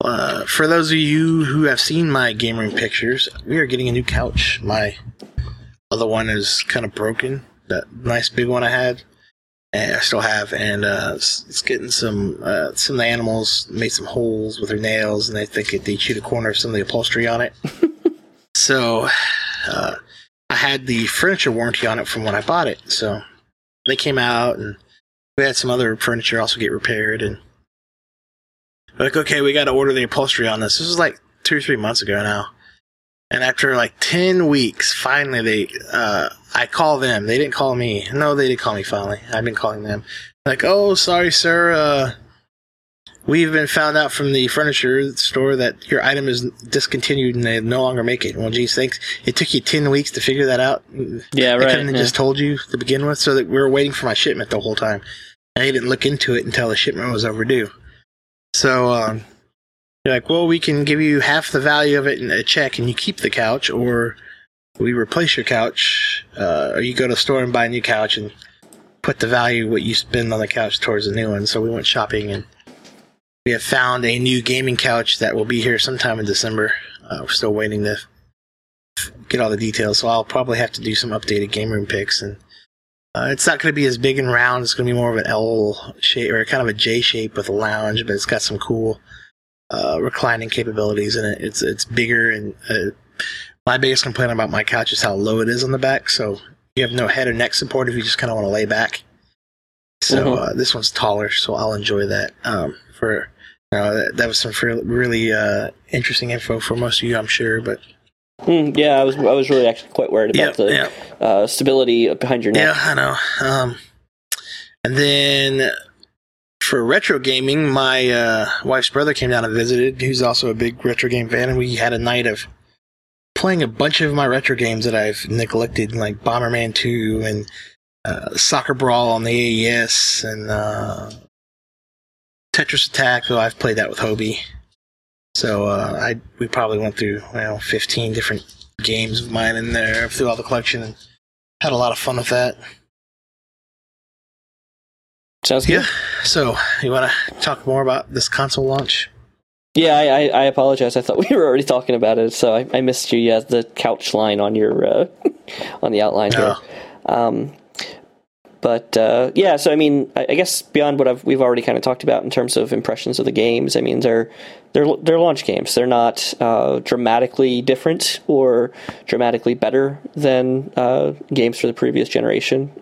uh, for those of you who have seen my game room pictures, we are getting a new couch. My other one is kind of broken. That nice big one I had, and I still have, and uh, it's, it's getting some. Uh, some of the animals made some holes with their nails, and they think it, they chewed a corner of some of the upholstery on it. so, uh, I had the furniture warranty on it from when I bought it. So they came out and we had some other furniture also get repaired and like, okay, we got to order the upholstery on this. This was like two or three months ago now. And after like 10 weeks, finally they, uh, I call them. They didn't call me. No, they did call me finally. I've been calling them. Like, oh, sorry, sir. Uh, we've been found out from the furniture store that your item is discontinued and they no longer make it. Well, geez, thanks. It took you 10 weeks to figure that out. Yeah. I Right. couldn't have yeah. just told you to begin with, so that we were waiting for my shipment the whole time. And I didn't look into it until the shipment was overdue. So, um, you're like, well, we can give you half the value of it in a check, and you keep the couch, or we replace your couch, uh, or you go to the store and buy a new couch and put the value what you spend on the couch towards the new one. So we went shopping, and we have found a new gaming couch that will be here sometime in December. Uh, we're still waiting to get all the details, so I'll probably have to do some updated game room pics. And uh, it's not going to be as big and round. It's going to be more of an L shape or kind of a J shape with a lounge, but it's got some cool uh, reclining capabilities in it. It's it's bigger, and uh, my biggest complaint about my couch is how low it is on the back. So you have no head or neck support if you just kind of want to lay back. So Mhm. uh, this one's taller, so I'll enjoy that. Um, for you know, that, that was some really uh, interesting info for most of you, I'm sure. But Hmm, yeah. I was I was really actually quite worried about the yeah. uh, stability behind your neck. Yeah. I know. Um, and then for retro gaming, my uh, wife's brother came down and visited, who's also a big retro game fan, and we had a night of playing a bunch of my retro games that I've neglected, like Bomberman 2 and uh, Soccer Brawl on the AES and uh, Tetris Attack, though I've played that with Hobie. So uh, I we probably went through know 15 different games of mine in there through all the collection and had a lot of fun with that. Sounds good. Yeah. So, you want to talk more about this console launch? Yeah, I, I, I apologize. I thought we were already talking about it, so I, I missed you. Yeah, the couch line on your uh, on the outline here. Oh. Um, but uh, yeah, so I mean, I, I guess beyond what I've, we've already kind of talked about in terms of impressions of the games, I mean, they're they're they're launch games. They're not uh, dramatically different or dramatically better than uh, games for the previous generation.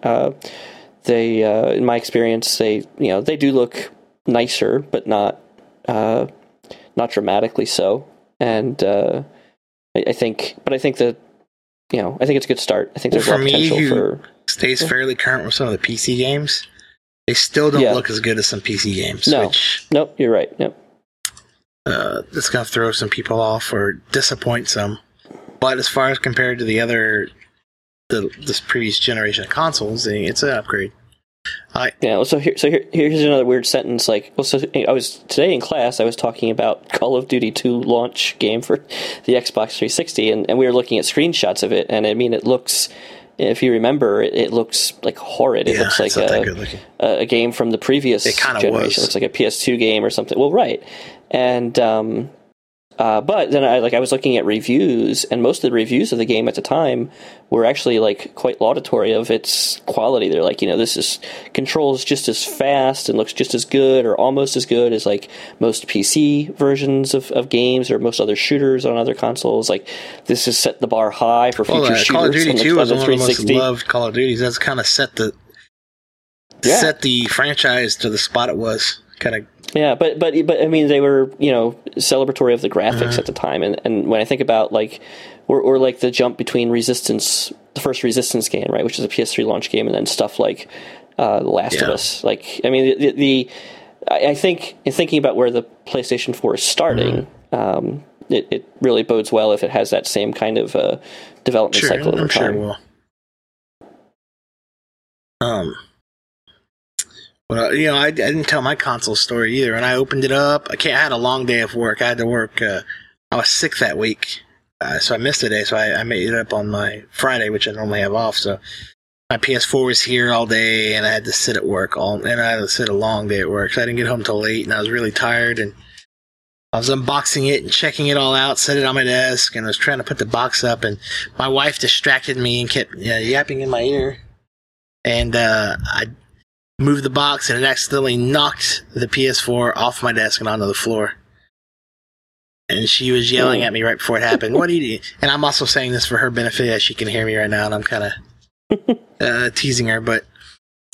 They, uh, in my experience, they you know they do look nicer, but not uh, not dramatically so. And uh, I, I think, but I think that you know, I think it's a good start. I think there's for me, potential who- for Stays fairly current with some of the PC games. They still don't Yeah. look as good as some PC games, No. which Nope, you're right. Nope. uh, it's going to throw some people off or disappoint some. But as far as compared to the other, the this previous generation of consoles, it's an upgrade. I Yeah. Well, so here, so here, here's another weird sentence. Like, well, so I was today in class. I was talking about Call of Duty 2 launch game for the Xbox 360, and, and we were looking at screenshots of it. And I mean, it looks. If you remember, it, it looks like horrid. It yeah, looks like it's not that a, a, a game from the previous It generation. was. It looks like a PS2 game or something. Well, right. And um, uh, but then I like I was looking at reviews, and most of the reviews of the game at the time were actually like quite laudatory of its quality. They're like, you know, this is controls just as fast and looks just as good or almost as good as like most PC versions of, of games or most other shooters on other consoles. Like this has set the bar high for future Well, uh, shooters Call of Duty the, 2 on was one of the most loved Call of Duties. That's kind of set the Yeah. set the franchise to the spot it was. Kind of Yeah, but but but I mean, they were you know celebratory of the graphics Uh-huh. at the time, and and when I think about like or or like the jump between Resistance, the first Resistance game, right, which is a PS3 launch game, and then stuff like uh, The Last of Us. Like, I mean, the, the I think in thinking about where the PlayStation 4 is starting. Mm-hmm. Um, it, it really bodes well if it has that same kind of uh, development sure, cycle over I'm sure time. it well, you know, I, I didn't tell my console story either. When I opened it up, I can't. I had a long day of work. I had to work. Uh, I was sick that week, uh, so I missed a day. So I, I made it up on my Friday, which I normally have off. So my PS4 was here all day, and I had to sit at work all, and I had to sit a long day at work. So I didn't get home till late, and I was really tired. And I was unboxing it and checking it all out, set it on my desk, and I was trying to put the box up, and my wife distracted me and kept uh, yapping in my ear. And uh, I moved the box, and it accidentally knocked the PS4 off my desk and onto the floor. And she was yelling at me right before it happened. What do you do? And I'm also saying this for her benefit, as she can hear me right now, and I'm kind of uh, teasing her, but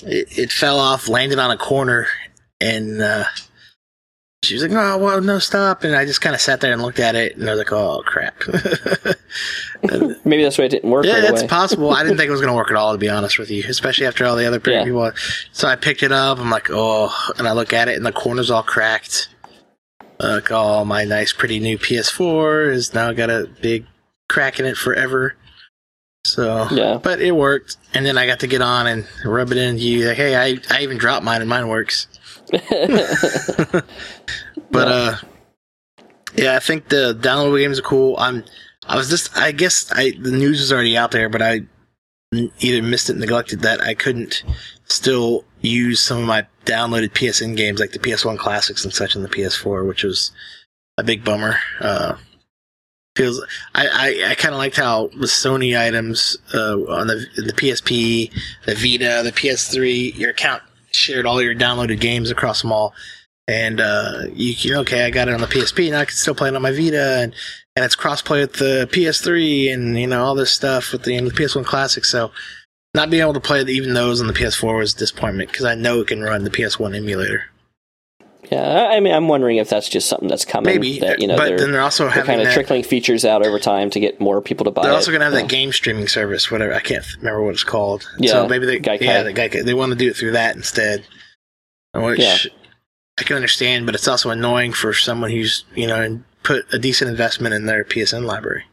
it, it fell off, landed on a corner, and uh, she was like, "Oh, well, no, stop!" And I just kind of sat there and looked at it, and I was like, "Oh, crap." Maybe that's why it didn't work yeah, right that's possible. I didn't think it was going to work at all, to be honest with you, especially after all the other Yeah. people. So I picked it up. I'm like, "Oh," and I look at it, and the corner's all cracked. Like, oh, my nice, pretty new PS4 has now got a big crack in it forever. So, Yeah. but it worked, and then I got to get on and rub it into you. Like, hey, I, I even dropped mine, and mine works. But uh, yeah, I think the downloadable games are cool. I'm, I was just, I guess, I the news is already out there, but I either missed it, neglected that I couldn't still use some of my downloaded PSN games like the PS1 classics and such on the PS4, which was a big bummer. Uh, feels I I, I kind of liked how with Sony items uh, on the the PSP, the Vita, the PS3, your account shared all your downloaded games across them all and uh, you can okay, I got it on the PSP, and I can still play it on my Vita, and and it's crossplay with the PS3, and you know all this stuff with the, and the PS1 Classic. So not being able to play even those on the PS4 was disappointment because I know it can run the PS1 emulator. Yeah, I mean, I'm wondering if that's just something that's coming. Maybe, that, you know, but they're, then they're also they're kind of that. trickling features out over time to get more people to buy They're also going to have Yeah. that game streaming service, whatever. I can't remember what it's called. Yeah, so maybe they, Gaikai. yeah, the Gaikai, they want to do it through that instead. Which Yeah. I can understand, but it's also annoying for someone who's you know put a decent investment in their PSN library.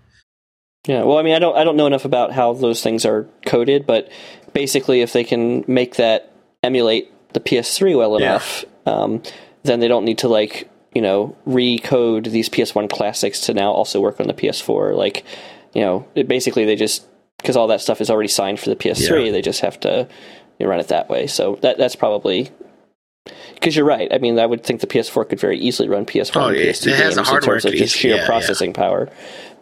Yeah, well, I mean, I don't, I don't know enough about how those things are coded, but basically, if they can make that emulate the PS3 well Yeah. enough, um, then they don't need to like, you know, recode these PS1 classics to now also work on the PS4. Like, you know, it, basically they just because all that stuff is already signed for the PS3, Yeah. they just have to you know, run it that way. So that that's probably because you're right. I mean, I would think the PS4 could very easily run PS1 Oh, and it- PS2 it has games in terms of just sheer yeah, yeah. processing power.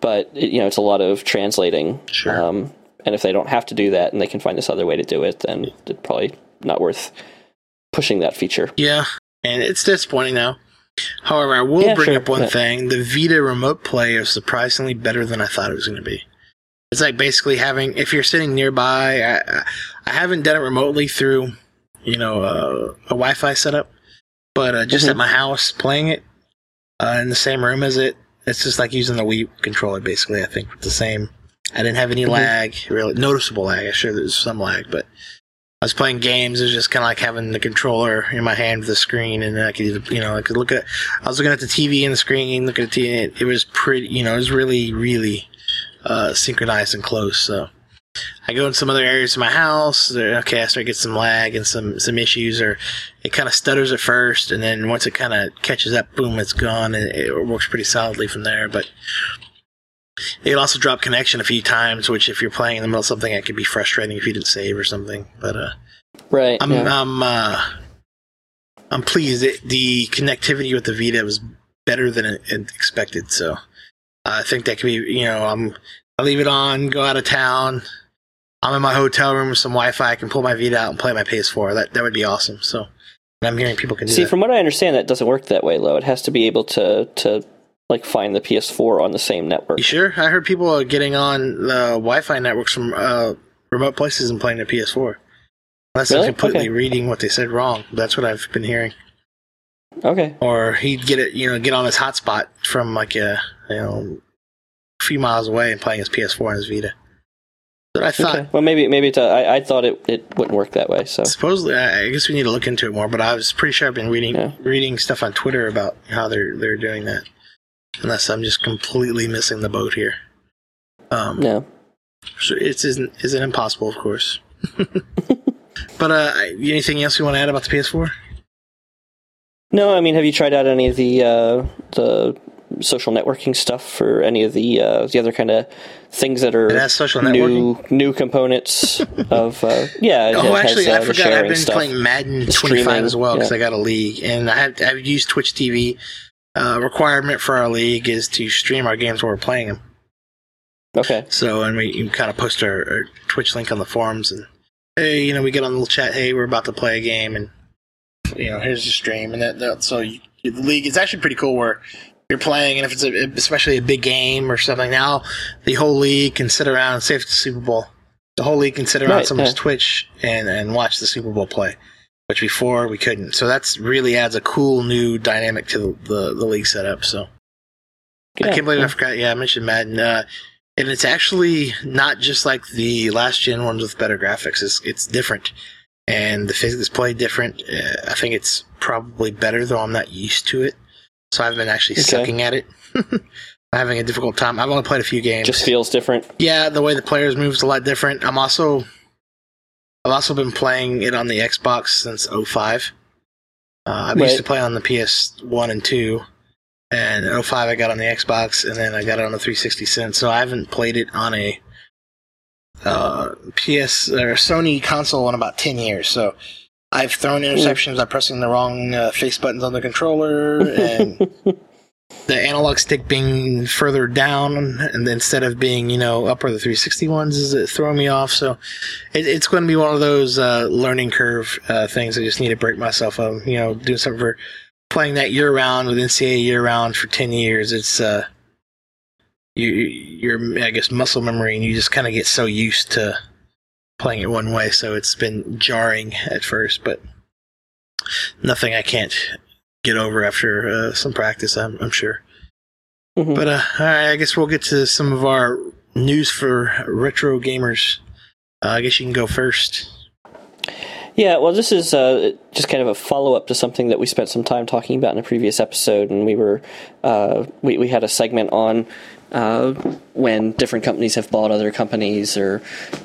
But you know, it's a lot of translating. Sure. Um, and if they don't have to do that and they can find this other way to do it, then it's probably not worth pushing that feature. Yeah, and it's disappointing now. However, I will Yeah, bring sure, up one yeah. thing: the Vita remote play is surprisingly better than I thought it was going to be. It's like basically having if you're sitting nearby. I, I, haven't done it remotely through, you know, uh, a Wi-Fi setup, but uh, just Mhm. at my house playing it uh, in the same room as it. It's just like using the Wii controller, basically. I think with the same. I didn't have any Mhm. lag, really noticeable lag. I'm sure there's some lag, but I was playing games. It was just kind of like having the controller in my hand with the screen, and then I could, you know, I could look at. I was looking at the TV and the screen, looking at the TV. It, it was pretty, you know, it was really, really uh, synchronized and close. So I go in some other areas of my house. Okay, I start get some lag and some some issues, or it kind of stutters at first, and then once it kind of catches up, boom, it's gone, and it works pretty solidly from there. But it also dropped connection a few times, which if you're playing in the middle of something, it could be frustrating if you didn't save or something. But uh, Right. I'm yeah. I'm uh, I'm pleased. It, the connectivity with the Vita was better than it, it expected. So I think that could be. You know, I'm I leave it on, go out of town. I'm in my hotel room with some Wi-Fi. I can pull my Vita out and play my PS4. That that would be awesome. So and I'm hearing people can do See, that. from what I understand, that doesn't work that way, Lo. It has to be able to to like find the PS4 on the same network. you sure? I heard people are getting on the Wi-Fi networks from uh, remote places and playing the PS4. Unless Really? I'm completely Okay. reading what they said wrong. That's what I've been hearing. Okay. or he'd get it, you know, get on his hotspot from like a, you know, a few miles away and playing his PS4 on his Vita. But I thought, Okay. Well, maybe maybe it, I, I thought it, it wouldn't work that way. So supposedly, I I guess we need to look into it more. But I was pretty sure I've been reading Yeah. reading stuff on Twitter about how they're they're doing that. Unless I'm just completely missing the boat here. Um, yeah. so it's isn't isn't impossible, of course. but uh, anything else you want to add about the PS4? No, I mean, have you tried out any of the uh, the social networking stuff for any of the uh, the other kind of things that are It new new components of uh, yeah? it Oh, has, actually, uh, I the forgot. I've been stuff. playing Madden 25 streaming, as well because yeah. I got a league, and I have I've used Twitch TV. Uh, requirement for our league is to stream our games while we're playing them. Okay. So, and we you kind of post our, our Twitch link on the forums, and hey, you know, we get on the little chat. Hey, we're about to play a game, and you know, here's the stream, and that, that so you, the league is actually pretty cool where you're playing, and if it's a, especially a big game or something, now the whole league can sit around, say if it's the Super Bowl, the whole league can sit around Right, someone's yeah. Twitch and and watch the Super Bowl play, which before we couldn't. So that's really adds a cool new dynamic to the the, the league setup. So. I can't believe yeah. I forgot. Yeah, I mentioned Madden, uh, and it's actually not just like the last gen ones with better graphics. It's it's different, and the physics play different. Uh, I think it's probably better, though I'm not used to it, so I've been actually Okay. sucking at it. I'm having a difficult time. I've only played a few games. Just feels different. yeah, the way the players move is a lot different. I'm also I've also been playing it on the Xbox since 05. Uh, I Right. used to play on the PS1 and 2, and 05 I got on the Xbox, and then I got it on the 360 since. So I haven't played it on a uh, PS or Sony console in about 10 years. So I've thrown interceptions by pressing the wrong uh, face buttons on the controller, and the analog stick being further down and instead of being you know up where the 360 ones is it throwing me off. So it, it's going to be one of those uh, learning curve uh, things. I just need to break myself of you know doing something for playing that year round with ncaa year round for 10 years. It's uh you your i guess muscle memory and you just kind of get so used to playing it one way. So it's been jarring at first but nothing i can't get over after uh, some practice i'm, I'm sure Mhm. but uh, right, I guess we'll get to some of our news for retro gamers. Uh, I guess you can go first. Yeah, well, this is uh, just kind of a follow up to something that we spent some time talking about in a previous episode, and we were uh, we we had a segment on uh, when different companies have bought other companies or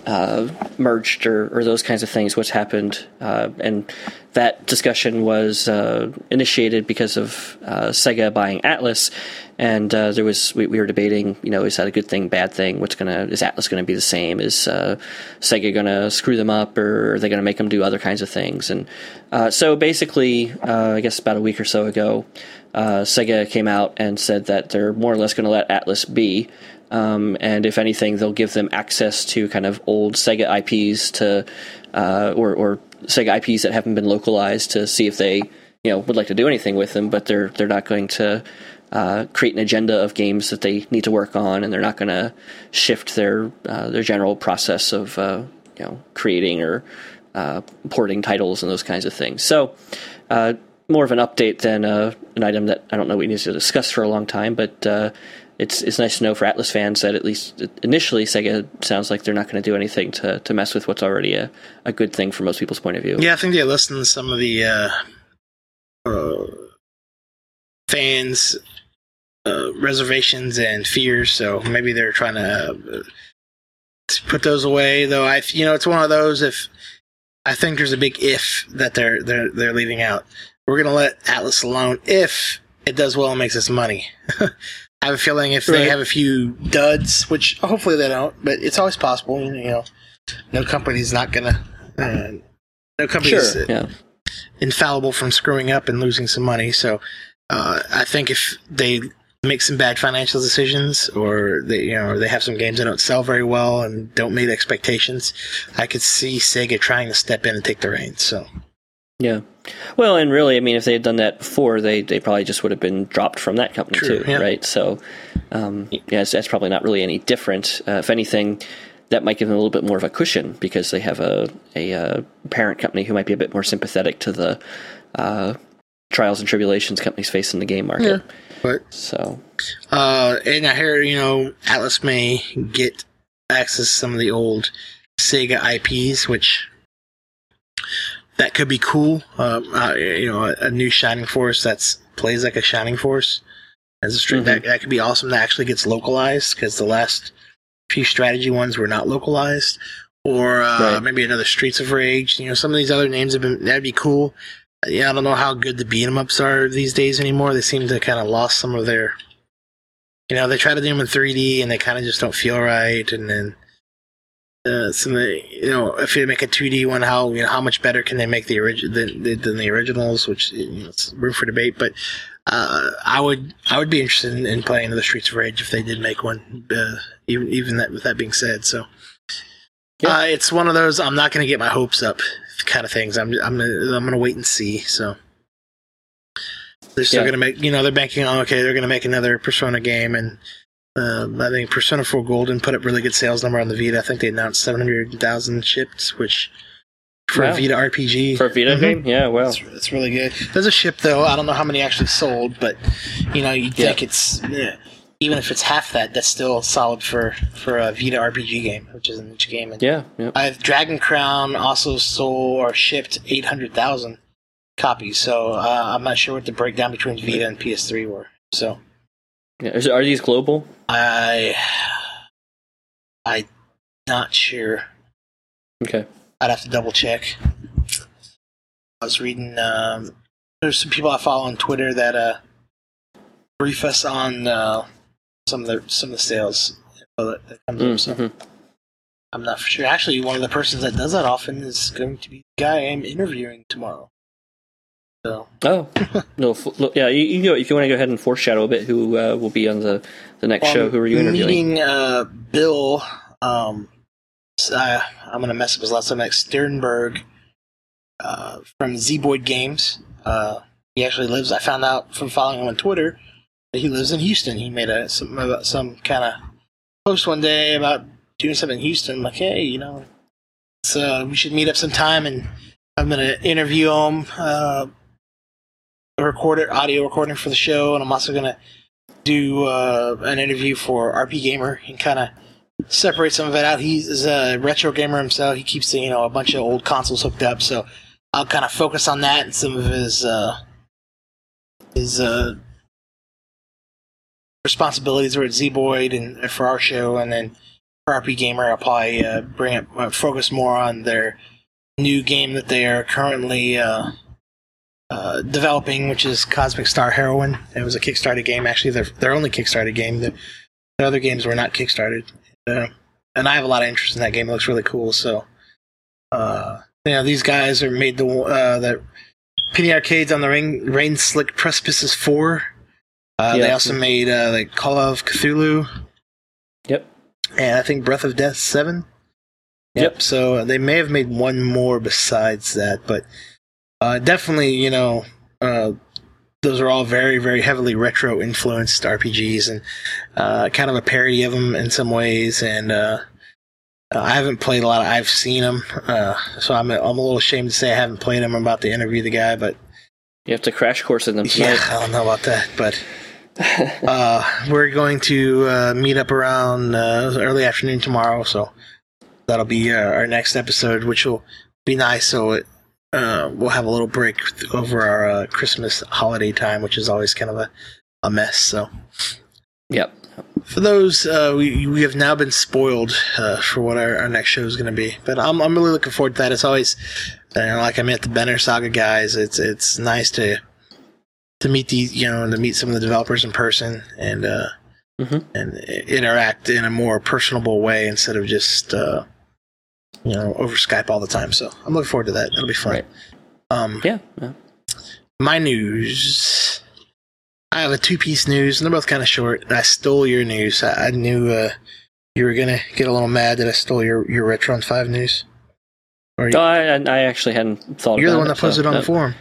uh, merged or, or those kinds of things. What's happened, uh, and that discussion was uh, initiated because of uh, Sega buying Atlus, and uh, there was we, we were debating, you know, is that a good thing, bad thing? What's gonna is Atlus going to be the same? Is uh, Sega going to screw them up, or are they going to make them do other kinds of things? And so basically, I guess about a week or so ago, Sega came out and said that they're more or less going to let Atlus be. Um, and if anything, they'll give them access to kind of old Sega IPs to, uh, or, or Sega IPs that haven't been localized to see if they, you know, would like to do anything with them. But they're they're not going to uh, create an agenda of games that they need to work on, and they're not going to shift their uh, their general process of uh, you know creating or uh, porting titles and those kinds of things. So uh, more of an update than uh, an item that I don't know we need to discuss for a long time, but it's it's nice to know for Atlus fans that at least initially Sega sounds like they're not going to do anything to, to mess with what's already a, a good thing from most people's point of view. Yeah, I think they listened to some of the uh, uh, fans' uh, reservations and fears, so maybe they're trying to put those away. Though I, you know, it's one of those. If I think there's a big if that they're they're they're leaving out, we're going to let Atlus alone if it does well and makes us money. I have a feeling if they have a few duds, which hopefully they don't, but it's always possible. You know, no company's not gonna. Uh, no company's sure, yeah. infallible from screwing up and losing some money. So uh, I think if they make some bad financial decisions, or they you know, or they have some games that don't sell very well and don't meet expectations, I could see Sega trying to step in and take the reins. So yeah. Well, and really, I mean, if they had done that before, they, they probably just would have been dropped from that company True, too, yeah. right? So, um, yeah, that's, that's probably not really any different. Uh, if anything, that might give them a little bit more of a cushion because they have a a uh, parent company who might be a bit more sympathetic to the uh, trials and tribulations companies face in the game market. Yeah, but so, uh, and I hear you know Atlus may get access to some of the old Sega IPs, which that could be cool. Um, uh, you know, a, a, new Shining Force that's plays like a Shining Force as a stream Mhm. that that could be awesome. That actually gets localized because the last few strategy ones were not localized. Or uh, Right. maybe another Streets of Rage. You know, some of these other names have been that'd be cool. Uh, Yeah, I don't know how good the beat 'em ups are these days anymore. They seem to kind of lost some of their. You know, they try to do them in 3D and they kind of just don't feel right. And then uh, some you know, if you make a 2D one, how you know how much better can they make the original than, than the originals? Which you know, it's room for debate. But uh, I would I would be interested in, in playing the Streets of Rage if they did make one. Uh, even even that with that being said, so Yeah. uh, it's one of those I'm not going to get my hopes up kind of things. I'm I'm gonna, I'm going to wait and see. So. They're still Yeah. going to make, you know, they're banking on, okay, they're going to make another Persona game, and um, I think Persona 4 Golden put up really good sales number on the Vita. I think they announced 700,000 shipped, which for Wow. a Vita RPG. for a Vita Mhm. game, yeah, well, It's, it's really good. There's a ship though. I don't know how many actually sold, but you know, you Yeah. think it's yeah, even if it's half that, that's still solid for for a Vita RPG game, which is a niche game. And yeah, yeah. I have Dragon Crown also sold or shipped 800,000 copies. So uh, I'm not sure what the breakdown between Vita and PS3 were. So yeah. Is, are these global? I I not sure. Okay. I'd have to double check. I was reading. Um, there's some people I follow on Twitter that uh, brief us on uh, some of the some of the sales that, that comes up. So Mhm. I'm not for sure. Actually, one of the persons that does that often is going to be the guy I'm interviewing tomorrow. So Oh, no, yeah. You, you go if you want to go ahead and foreshadow a bit who uh, will be on the the next show. Who are you interviewing? Meeting uh, Bill. Um, uh, I'm gonna mess up his last name. Like Stiernberg uh, from Zeboyd Games. Uh, he actually lives. I found out from following him on Twitter that he lives in Houston. He made a some about some kind of post one day about doing something in Houston. I'm like, hey, you know, so we should meet up sometime, and I'm gonna interview him. Uh, record it, audio recording for the show, and I'm also gonna do uh, an interview for RP Gamer and kind of separate some of it out. He's a retro gamer himself. He keeps you know a bunch of old consoles hooked up, so I'll kind of focus on that and some of his uh, his uh, responsibilities were at Zeboyd and for our show, and then for RP Gamer, I'll probably uh, bring it uh, focus more on their new game that they are currently. Uh, developing, which is Cosmic Star Heroine. It was a Kickstarter game, actually, their, their only Kickstarter game. The, the other games were not Kickstarted. Uh, and I have a lot of interest in that game. It looks really cool. So, uh, you know, these guys are made the uh, that Penny Arcade's on the Rain, Rain Slick Precipices 4. Uh, They also made uh, like Call of Cthulhu Yep. and I think Breath of Death 7. Yep. So they may have made one more besides that, but uh, definitely, you know, uh, those are all very, very heavily retro influenced RPGs and uh, kind of a parody of them in some ways. And uh, uh, I haven't played a lot. Of, I've seen them, uh, so I'm, I'm a little ashamed to say I haven't played them. I'm about to interview the guy, but You have to crash course in them yeah. I don't know about that, but uh, we're going to uh, meet up around uh, early afternoon tomorrow, so that'll be uh, our next episode, which will be nice. So it, uh, we'll have a little break over our uh, Christmas holiday time, which is always kind of a, a mess. So Yep. for those, uh, we we have now been spoiled uh, for what our, our next show is going to be, but I'm I'm really looking forward to that. It's always you know, like I met the Banner Saga guys. It's it's nice to to meet these, you know, to meet some of the developers in person and uh, Mhm. and interact in a more personable way instead of just uh, you know over Skype all the time. So I'm looking forward to that. It'll be fun. Right. Um, Yeah. yeah. my news. I have a two-piece news, and they're both kind of short. I stole your news. I, I knew uh, you were gonna get a little mad that I stole your your Retron Five news. Or you, Oh, I, I actually hadn't thought about it. you're the one it, that posted so, on the forum.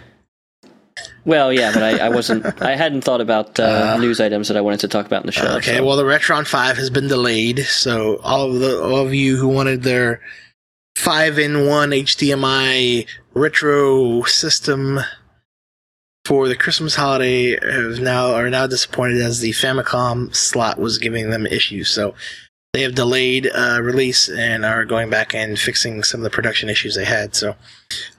Well, yeah, but I, I wasn't. I hadn't thought about uh, Uh, news items that I wanted to talk about in the show. Okay, so- well, the Retron Five has been delayed, so all of the all of you who wanted their five in one HDMI retro system for the Christmas holiday have now are now disappointed as the Famicom slot was giving them issues. So they have delayed uh, release and are going back and fixing some of the production issues they had. So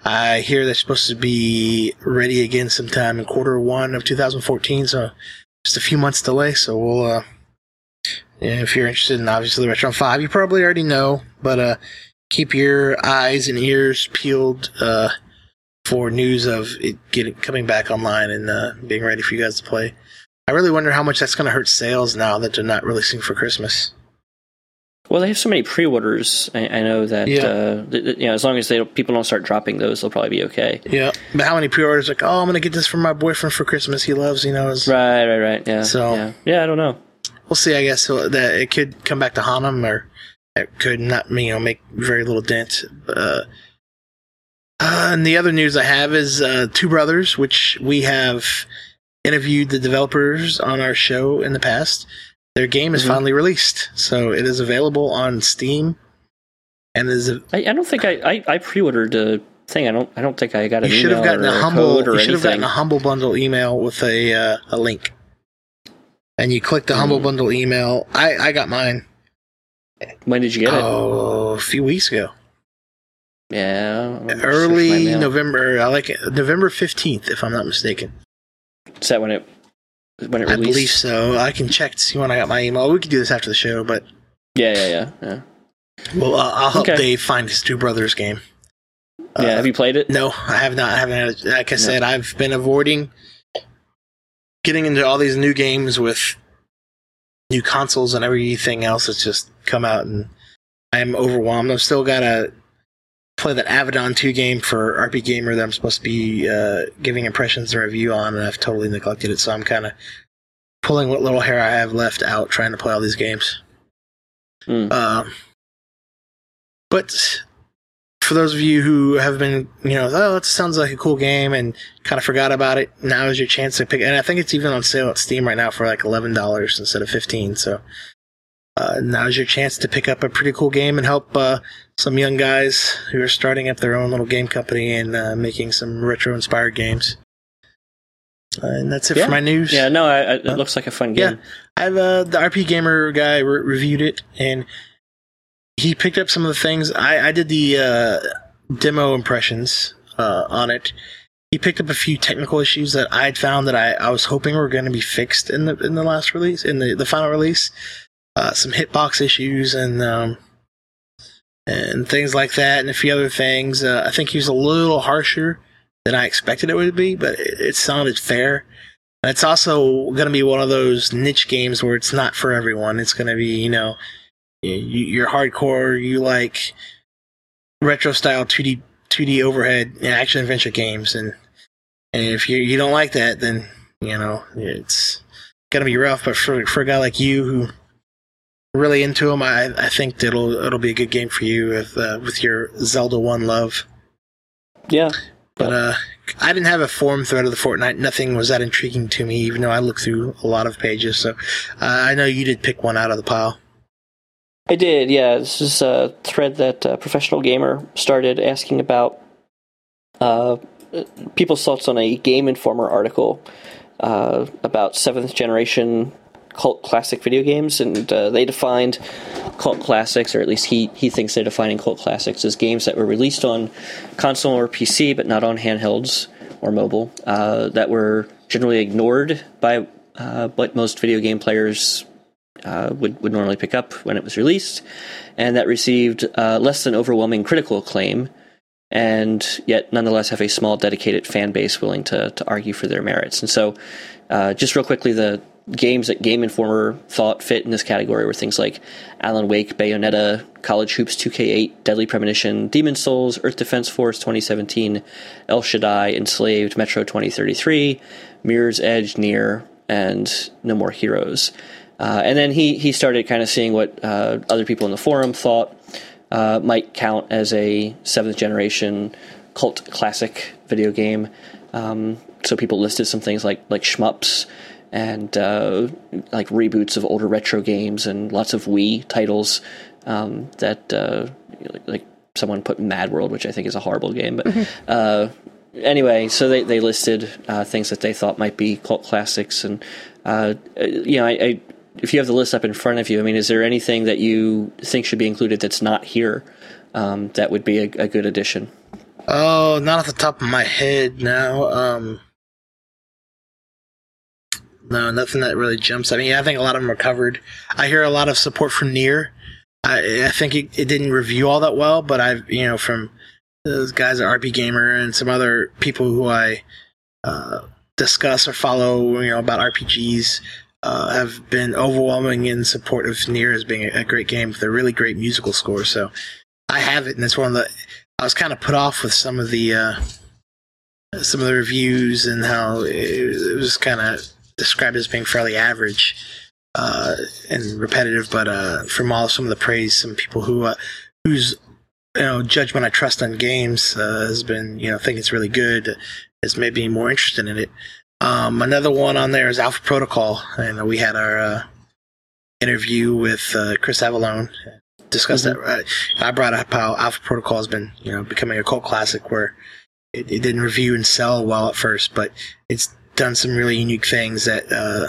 I hear they're supposed to be ready again sometime in quarter one of 2014. So just a few months delay. So we'll. Uh, if you're interested in obviously the Retron 5, you probably already know, but uh, keep your eyes and ears peeled uh, for news of it getting coming back online and uh, being ready for you guys to play. I really wonder how much that's going to hurt sales now that they're not releasing for Christmas. Well, they have so many pre-orders. I, I know that Yeah. uh, th- th- you know as long as they don't, people don't start dropping those, they'll probably be okay. Yeah, but how many pre-orders? Like, oh, I'm going to get this for my boyfriend for Christmas. He loves, you know. His, Right, right, right. Yeah. So- yeah, yeah. I don't know. We'll see. I guess so that it could come back to haunt him, or it could not. You know, make very little dent. Uh, uh, and the other news I have is uh, Two Brothers, which we have interviewed the developers on our show in the past. Their game is Mhm. finally released, so it is available on Steam, and is a, I, I don't think I, I, I pre-ordered a thing. I don't. I don't think I got an you should have gotten a a humble. You should have gotten a humble bundle email with a uh, a link, and you click the humble Mm. bundle email. I I got mine when did you get it? oh a few weeks ago. Yeah, I'm gonna search my early. November. I like it. November fifteenth, if I'm not mistaken. Is that when it when it released? I believe so. I can check to see when I got my email. We could do this after the show, but Yeah, yeah, yeah, yeah. well, uh, I'll help Okay. Dave find his two brothers game. Uh, yeah, have you played it? No, I have not. I haven't. Had, like I said, I've been avoiding getting into all these new games with new consoles and everything else It's just come out, and I'm overwhelmed. I've still got to play that Avadon 2 game for RP Gamer that I'm supposed to be uh, giving impressions and review on, and I've totally neglected it. So I'm kind of pulling what little hair I have left out, trying to play all these games. Mm. Um, but for those of you who have been, you know, oh, it sounds like a cool game and kind of forgot about it, now is your chance to pick. And I think it's even on sale at Steam right now for like eleven dollars instead of fifteen. So uh, now is your chance to pick up a pretty cool game and help uh, some young guys who are starting up their own little game company and uh, making some retro-inspired games. Uh, and that's it Yeah. for my news. Yeah, no, I, I, it looks like a fun Yeah. game. I've uh, the RP Gamer guy re- reviewed it, and he picked up some of the things. I, I did the uh, demo impressions uh, on it. He picked up a few technical issues that I'd found that I, I was hoping were going to be fixed in the in the last release, in the, the final release. Uh, some hitbox issues and um, and things like that, and a few other things. Uh, I think he was a little harsher than I expected it would be, but it, it sounded fair. And it's also going to be one of those niche games where it's not for everyone. It's going to be, you know, you, you're hardcore, you like retro style 2D 2D overhead action adventure games, and And if you you don't like that, then you know it's gonna be rough. But for for a guy like you who really into them, I I think it'll it'll be a good game for you with uh, with your Zelda One love. Yeah. But uh, I didn't have a forum thread of the fortnight. Nothing was that intriguing to me, even though I looked through a lot of pages. So uh, I know you did pick one out of the pile. I did, yeah. This is a thread that a professional gamer started asking about uh, people's thoughts on a Game Informer article uh, about seventh generation cult classic video games, and uh, they defined cult classics, or at least he he thinks they're defining cult classics as games that were released on console or PC, but not on handhelds or mobile, uh, that were generally ignored by uh, what most video game players uh, would, would normally pick up when it was released, and that received uh, less than overwhelming critical acclaim, and yet nonetheless have a small dedicated fan base willing to, to argue for their merits. And so, uh, just real quickly, the games that Game Informer thought fit in this category were things like Alan Wake, Bayonetta, College Hoops 2K8, Deadly Premonition, Demon Souls, Earth Defense Force 2017, El Shaddai, Enslaved, Metro 2033, Mirror's Edge, Nier, and No More Heroes. Uh, and then he he started kind of seeing what uh, other people in the forum thought uh, might count as a seventh generation cult classic video game. Um, so people listed some things like like shmups and uh, like reboots of older retro games and lots of Wii titles um, that uh, like, like, someone put Mad World, which I think is a horrible game, but. Uh, anyway, so they, they listed things that they thought might be cult classics, and you know, I, I if you have the list up in front of you, I mean, is there anything that you think should be included that's not here um, that would be a, a, good addition? Oh, not off the top of my head now. Um, no, nothing that really jumps. I mean, I think a lot of them are covered. I hear a lot of support from Nier. I, I think it, it didn't review all that well, but I've you know from those guys at RPGamer and some other people who I uh, discuss or follow, you know, about RPGs uh, have been overwhelming in support of Nier as being a, a, great game with a really great musical score. So I have it, and it's one of the. I was kind of put off with some of the uh, some of the reviews and how it, it was kind of described as being fairly average uh, and repetitive. But uh, from all some of the praise, some people who uh, whose you know judgment I trust on games uh, has been you know think it's really good, has made me more interested in it. Um, another one on there is Alpha Protocol, and we had our uh, interview with uh, Chris Avellone. Discussed mm-hmm. that. I brought up how Alpha Protocol has been, you know, becoming a cult classic where it, it, didn't review and sell well at first, but it's done some really unique things that uh,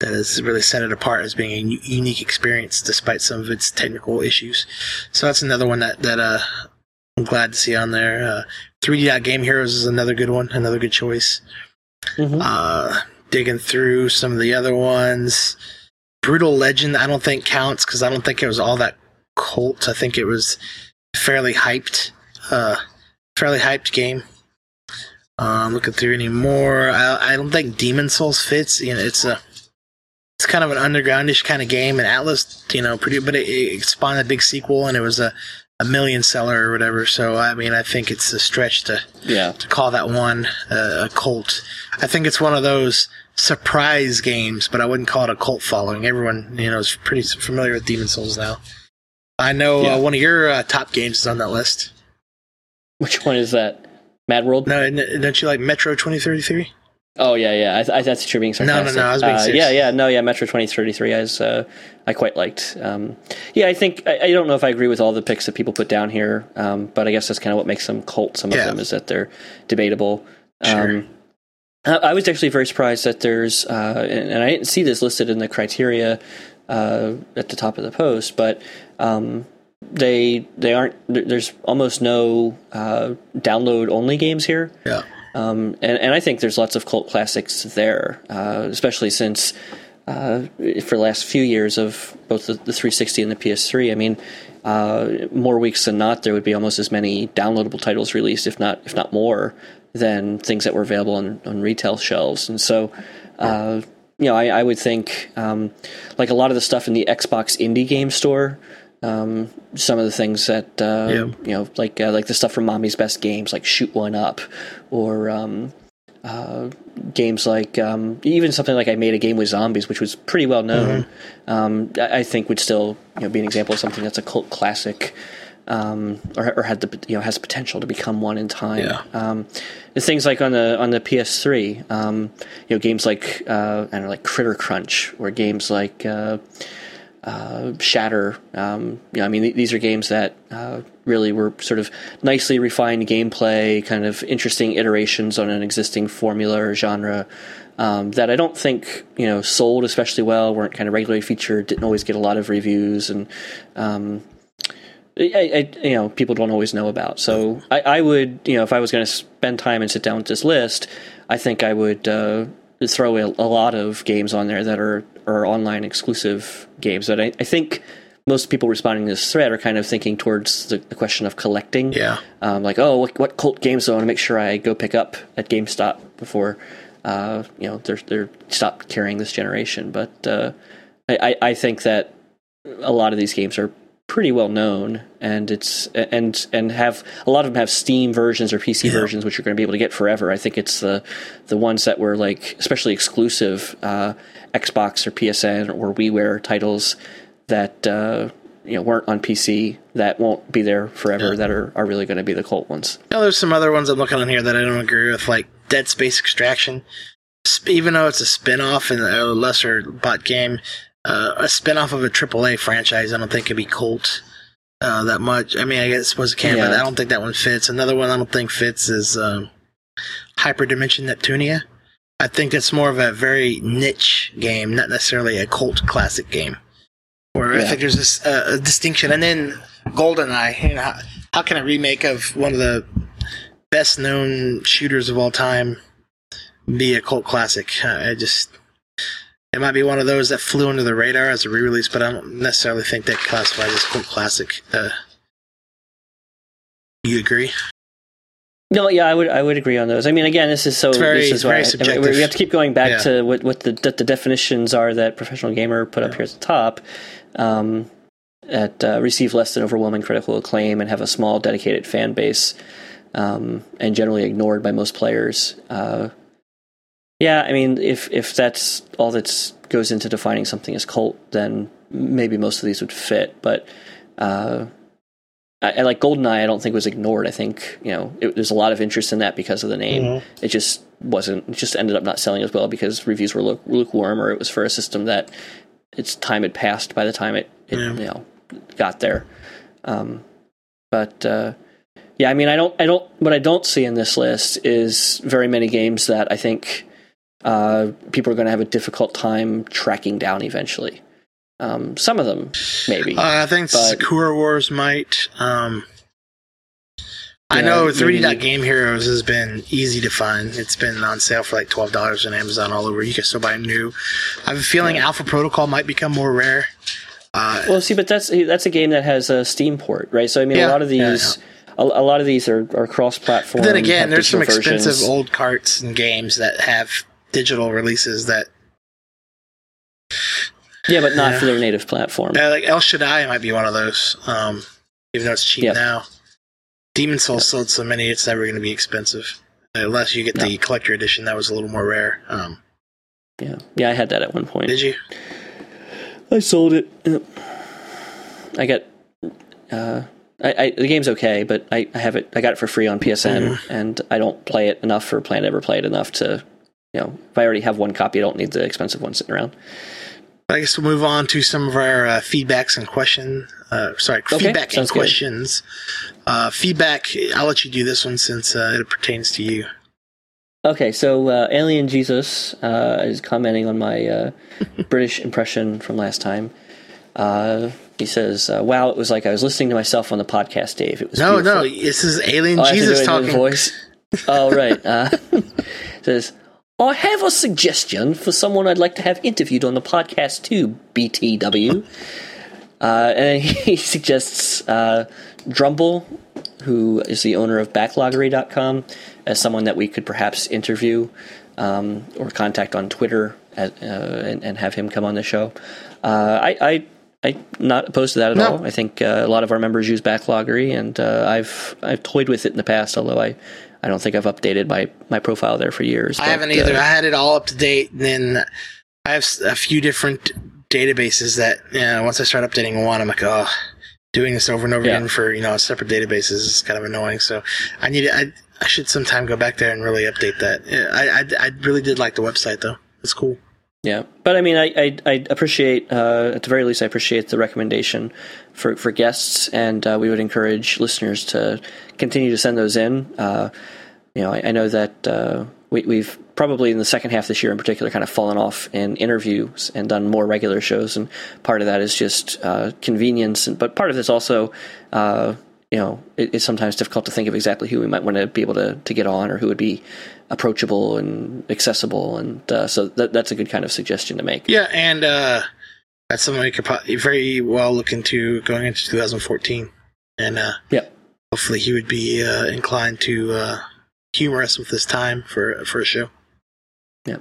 that has really set it apart as being a unique experience despite some of its technical issues. So that's another one that that uh, I'm glad to see on there. 3D uh, Game Heroes is another good one, another good choice. Mm-hmm. Uh, digging through some of the other ones. Brutal Legend, I don't think counts because I don't think it was all that cult. I think it was fairly hyped, uh, fairly hyped game. Um, looking through any more, I, I don't think Demon Souls fits. You know, it's a it's kind of an undergroundish kind of game, and Atlus, you know, pretty, but it, it spawned a big sequel, and it was a a million seller or whatever. So I mean, I think it's a stretch to yeah to call that one uh, a cult. I think it's one of those surprise games, but I wouldn't call it a cult following. Everyone you know is pretty familiar with Demon Souls now. I know uh, yeah. uh, one of your uh, top games is on that list. Which one is that? Mad World? No, don't you like Metro twenty thirty three? Oh yeah, yeah. I, I, that's true. Being sarcastic. No, no, no. I was being uh, Yeah, yeah. No, yeah. Metro twenty thirty three. I was, uh, I quite liked. Um, yeah, I think I, I, don't know if I agree with all the picks that people put down here, um, but I guess that's kind of what makes them cult. Some of them is that they're debatable. Sure. Um, I was actually very surprised that there's, uh, and, and, I didn't see this listed in the criteria uh, at the top of the post, but um, they they aren't. There's almost no uh, download only games here. Yeah. Um, and, and I think there's lots of cult classics there, uh, especially since uh, for the last few years of both the, the 360 and the PS3. I mean, uh, more weeks than not, there would be almost as many downloadable titles released, if not if not more, than things that were available on, on retail shelves. And so, uh, you know, I, I would think um, like a lot of the stuff in the Xbox indie game store um, some of the things that uh, yeah. you know, like uh, like the stuff from Mommy's Best Games, like Shoot One Up, or um, uh, games like um, even something like I made a game with zombies, which was pretty well known. Um, I I think would still you know, be an example of something that's a cult classic. Um, or, or had the you know has potential to become one in time. Yeah. Um, things like on the on the PS3, um, you know, games like uh, I don't know, like Critter Crunch, or games like uh, uh, Shatter. Um, you know, I mean, th- these are games that uh, really were sort of nicely refined gameplay, kind of interesting iterations on an existing formula or genre. Um, that I don't think you know sold especially well, weren't kind of regularly featured, didn't always get a lot of reviews, and um, I, I, you know, people don't always know about. So I, I would, you know, if I was going to spend time and sit down with this list, I think I would uh, throw a, a lot of games on there that are are online exclusive games. But I, I think most people responding to this thread are kind of thinking towards the, the question of collecting. Yeah. Um, like, oh, what, what cult games do I want to make sure I go pick up at GameStop before, uh, you know, they're they're stop carrying this generation. But uh, I I think that a lot of these games are pretty well known and it's and and have a lot of them have steam versions or pc versions which you're going to be able to get forever i think it's the the ones that were like especially exclusive uh xbox or psn or WiiWare titles that uh you know weren't on pc that won't be there forever Yeah. that are, are really going to be the cult ones know, there's some other ones I'm looking on here that I don't agree with, like Dead Space Extraction. Even though it's a spin-off and a lesser bot game, uh, a spin-off of a AAA franchise, I don't think could be cult uh, that much. I mean, I guess suppose it can, but Yeah. I don't think that one fits. Another one I don't think fits is um, Hyperdimension Neptunia. I think that's more of a very niche game, not necessarily a cult classic game. Where I think there's this uh, a distinction, and then GoldenEye. You know, how, how can a remake of one of the best known shooters of all time be a cult classic? I just it might be one of those that flew under the radar as a re-release, but I don't necessarily think that classifies as cult classic. Uh, you agree? No, yeah, I would I would agree on those. I mean, again, this is so It's very- this is very I- we have to keep going back Yeah. to what what the the definitions are that professional gamer put up here at the top. Um, that uh, receive less than overwhelming critical acclaim and have a small dedicated fan base, um, and generally ignored by most players. Uh, yeah, I mean, if if that's all that goes into defining something as cult, then maybe most of these would fit. But uh, I, I like GoldenEye. I don't think was ignored. I think you know it, there's a lot of interest in that because of the name. Mhm. It just wasn't. It just ended up not selling as well because reviews were lu- lukewarm, or it was for a system that its time had passed by the time it, it Yeah. you know got there. Um, but uh, yeah, I mean, I don't, I don't. What I don't see in this list is very many games that I think uh, people are going to have a difficult time tracking down eventually. Um, some of them, maybe. Uh, I think But- Sakura Wars might. Um, I Yeah, know 3D Dot Game Heroes has been easy to find. It's been on sale for like twelve dollars on Amazon all over. You can still buy new. I have a feeling Alpha Protocol might become more rare. Uh, Well, see, but that's that's a game that has a Steam port, right? So I mean, Yeah, a lot of yeah, these, A, a lot of these are, are cross-platform. but then again, there's some digital expensive old carts and games that have digital releases that yeah, but not Yeah. for their native platform. uh, like El Shaddai might be one of those. Um, even though it's cheap Yeah. now, Demon Souls sold so many, it's never going to be expensive unless you get the collector edition. That was a little more rare. Um, Yeah, yeah, I had that at one point. did you? I sold it. I got. Uh, I, I the game's okay, but I, I have it. I got it for free on PSN, and I don't play it enough for plan to ever play it enough to, you know, if I already have one copy, I don't need the expensive one sitting around. I guess we'll move on to some of our uh, feedbacks and question. Uh, sorry, Okay, feedback and questions. Uh, feedback. I'll let you do this one since uh, it pertains to you. Okay, so uh, Alien Jesus uh, is commenting on my uh, British impression from last time. Uh, he says, uh, "Wow, it was like I was listening to myself on the podcast, Dave. It was No, beautiful. no, this is Alien Oh, I have to do Jesus talking. voice. oh, right. Uh, says, I have a suggestion for someone I'd like to have interviewed on the podcast too, BTW. uh, and he suggests uh, Drumble, who is the owner of Backloggery.com, as someone that we could perhaps interview um, or contact on Twitter at, uh, and, and have him come on the show. Uh, I, I I'm not opposed to that at No. all. I think uh, a lot of our members use Backloggery, and uh, I've I've toyed with it in the past. Although I I don't think I've updated my my profile there for years. I but, haven't either. uh, I had it all up to date, and then I have a few different databases that you know, once I start updating one, I'm like, oh, doing this over and over Yeah. again for you know separate databases is kind of annoying. So I need I I should sometime go back there and really update that. Yeah, I I, I really did like the website though. It's cool. Yeah, but I mean, I I, I appreciate uh, at the very least, I appreciate the recommendation for for guests, and uh, we would encourage listeners to continue to send those in. Uh, you know, I, I know that uh, we, we've probably in the second half this year, in particular, kind of fallen off in interviews and done more regular shows, and part of that is just uh, convenience, and, but part of it's also. Uh, you know, it, it's sometimes difficult to think of exactly who we might want to be able to, to get on or who would be approachable and accessible. And uh, so that, that's a good kind of suggestion to make. Yeah, and uh, that's something we could very well look into going into 2014, and uh, Yeah. hopefully he would be uh, inclined to uh, humor us with this time for for a show. Yeah.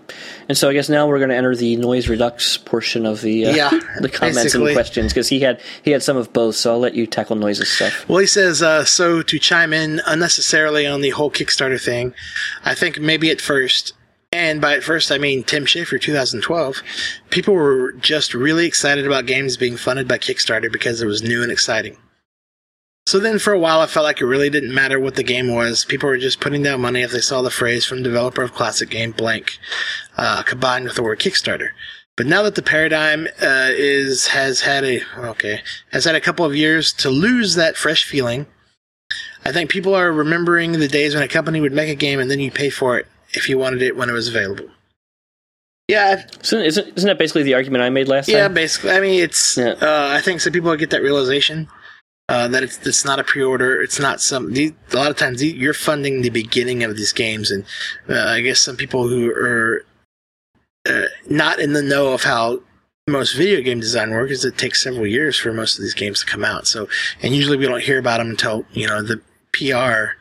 And so I guess now we're going to enter the noise redux portion of the uh, Yeah, the comments and questions because he had he had some of both. So I'll let you tackle noises stuff. Well, he says, uh, so to chime in unnecessarily on the whole Kickstarter thing, I think maybe at first, and by at first I mean Tim Schafer 2012, people were just really excited about games being funded by Kickstarter because it was new and exciting. So then for a while I felt like it really didn't matter what the game was. People were just putting down money if they saw the phrase from developer of classic game blank, uh, combined with the word Kickstarter. But now that the paradigm uh, is has had a okay has had a couple of years to lose that fresh feeling, I think people are remembering the days when a company would make a game and then you pay for it if you wanted it when it was available. Yeah, So isn't isn't that basically the argument I made last yeah, time? Yeah, basically. I mean, it's. Yeah. Uh, I think some people get that realization uh, that it's it's not a pre-order. It's not some. These, a lot of times you're funding the beginning of these games, and uh, I guess some people who are uh, not in the know of how most video game design work is it takes several years for most of these games to come out. So, and usually we don't hear about them until you know the PR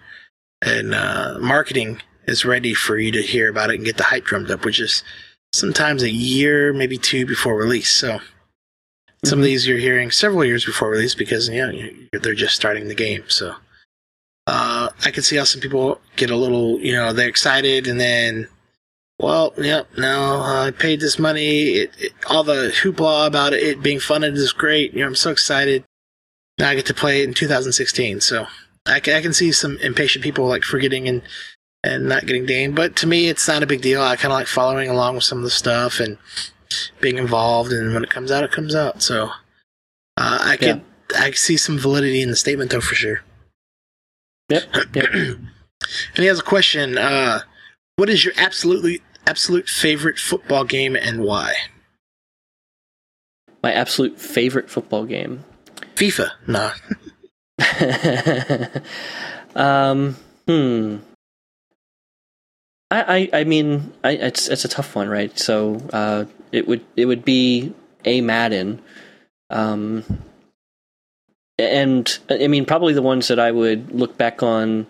and uh, marketing is ready for you to hear about it and get the hype drummed up, which is sometimes a year, maybe two before release. So some of Mhm. these you're hearing several years before release because you know they're just starting the game. So uh, I can see how some people get a little, you know, they're excited and then, well, yep, no, I paid this money. It, it, all the hoopla about it, it being funded is great. You know, I'm so excited. Now I get to play it in 2016. So I can, I can see some impatient people like forgetting and and not getting game. But to me, it's not a big deal. I kind of like following along with some of the stuff and being involved. And when it comes out, it comes out. So uh, I could I see some validity in the statement, though, for sure. Yep. yep. and he has a question. Uh, what is your absolutely absolute favorite football game and why? My absolute favorite football game. FIFA. No. um. Hmm. I, I, I mean, I, it's it's a tough one, right? So uh, it would it would be a Madden, um, and I mean probably the ones that I would look back on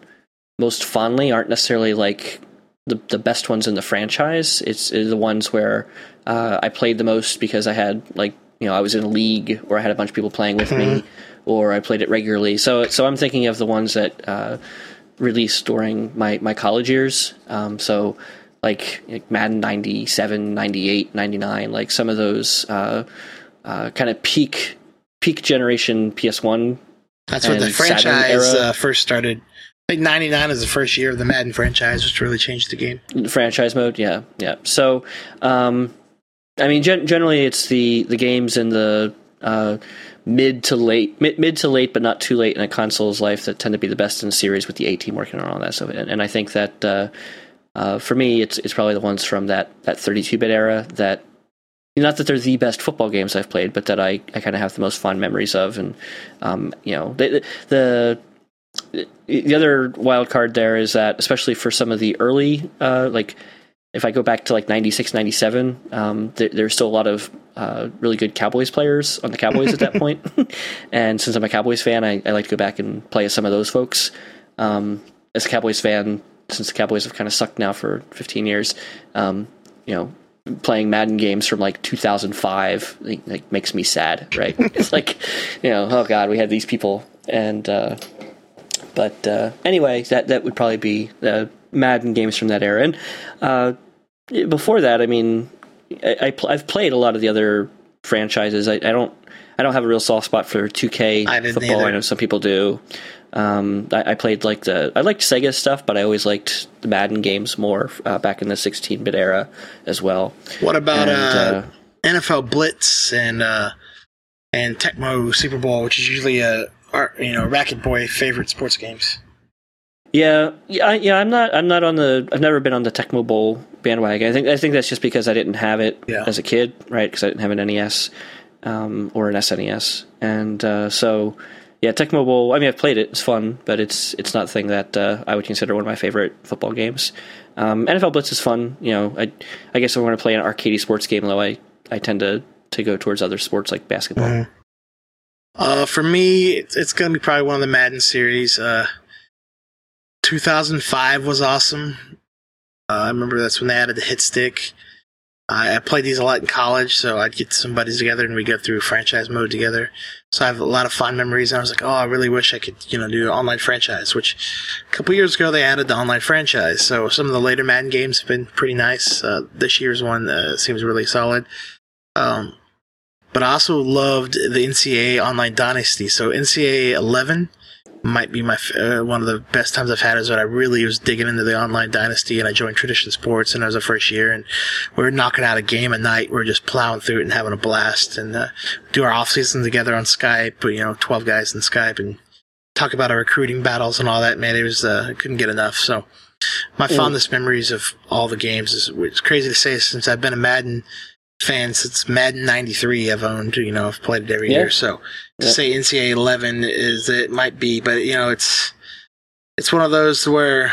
most fondly aren't necessarily like the the best ones in the franchise. It's, it's the ones where uh, I played the most because I had like you know I was in a league or I had a bunch of people playing with me, or I played it regularly. So so I'm thinking of the ones that. Uh, released during my, my college years. Um, so like, like Madden 97, 98, 99, like some of those uh, uh, kind of peak peak generation PS1. That's when the franchise uh, first started. I think 99 is the first year of the Madden franchise, which really changed the game. franchise mode yeah yeah so um i mean gen- generally it's the the games in the uh mid to late mid, mid to late but not too late in a console's life that tend to be the best in the series with the A team working on all that stuff and, and i think that uh uh, for me, it's it's probably the ones from that that 32-bit era that not that they're the best football games I've played, but that I, I kind of have the most fond memories of, and um, you know the, the the other wild card there is that especially for some of the early uh, like if I go back to like 96, 97, um, there, there's still a lot of uh, really good Cowboys players on the Cowboys at that point. and since I'm a Cowboys fan, I, I like to go back and play as some of those folks. Um, as a Cowboys fan, since the Cowboys have kind of sucked now for 15 years, um, you know, playing Madden games from like 2005 like, like makes me sad, right? it's like, you know, oh god, we had these people, and uh, but uh, anyway, that that would probably be uh, Madden games from that era. And uh, before that, I mean, I, I I've played a lot of the other franchises. I, I don't I don't have a real soft spot for 2K I football. either. I know some people do. Um, I, I played like the I liked Sega stuff, but I always liked the Madden games more uh, back in the 16-bit era as well. What about And, uh, uh, NFL Blitz and uh, and Tecmo Super Bowl, which is usually a our, you know Racketboy favorite sports games. Yeah, yeah, I, yeah. I'm not. I'm not on the. I've never been on the Tecmo Bowl bandwagon. I think. I think that's just because I didn't have it Yeah. as a kid, right? Because I didn't have an NES um, or an SNES, and uh, so yeah, Tecmo Bowl. I mean, I've played it. It's fun, but it's it's not the thing that uh, I would consider one of my favorite football games. Um, NFL Blitz is fun. You know, I I guess if I want to play an arcade sports game, though, I I tend to to go towards other sports like basketball. Mhm. Uh, for me, it's, it's going to be probably one of the Madden series. Uh, 2005 was awesome. Uh, I remember that's when they added the hit stick. I, I played these a lot in college, so I'd get some buddies together and we'd go through franchise mode together. So I have a lot of fond memories. And I was like, oh, I really wish I could, you know, do an online franchise. Which a couple years ago they added the online franchise. So some of the later Madden games have been pretty nice. Uh, this year's one uh, seems really solid. Um, but I also loved the NCAA Online Dynasty. So NCAA 11 might be my uh, one of the best times I've had is when I really was digging into the Online Dynasty and I joined Tradition Sports and I was the first year and we were knocking out a game a night. We are just plowing through it and having a blast and uh, do our off season together on Skype. You know, 12 guys in Skype and talk about our recruiting battles and all that. Man, it was uh, I couldn't get enough. So my Mm. fondest memories of all the games is it's crazy to say since I've been a Madden fan since Madden 93 I've owned, you know, I've played it every Yeah. year. So to say NCAA 11 is it might be, but you know, it's it's one of those where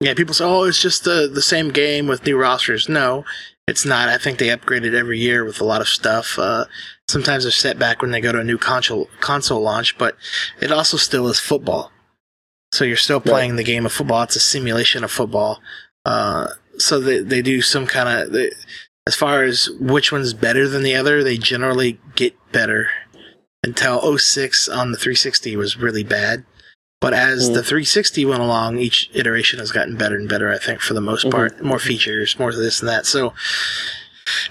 yeah, people say, "Oh, it's just the the same game with new rosters." No, it's not. I think they upgraded every year with a lot of stuff. Uh, sometimes there's setback when they go to a new console console launch, but it also still is football. So you're still playing the game of football. It's a simulation of football. Uh, so they they do some kind of as far as which one's better than the other, they generally get better. Until 06 on the 360 was really bad. But as Mm. the 360 went along, each iteration has gotten better and better, I think, for the most Mhm. part. More features, more this and that. So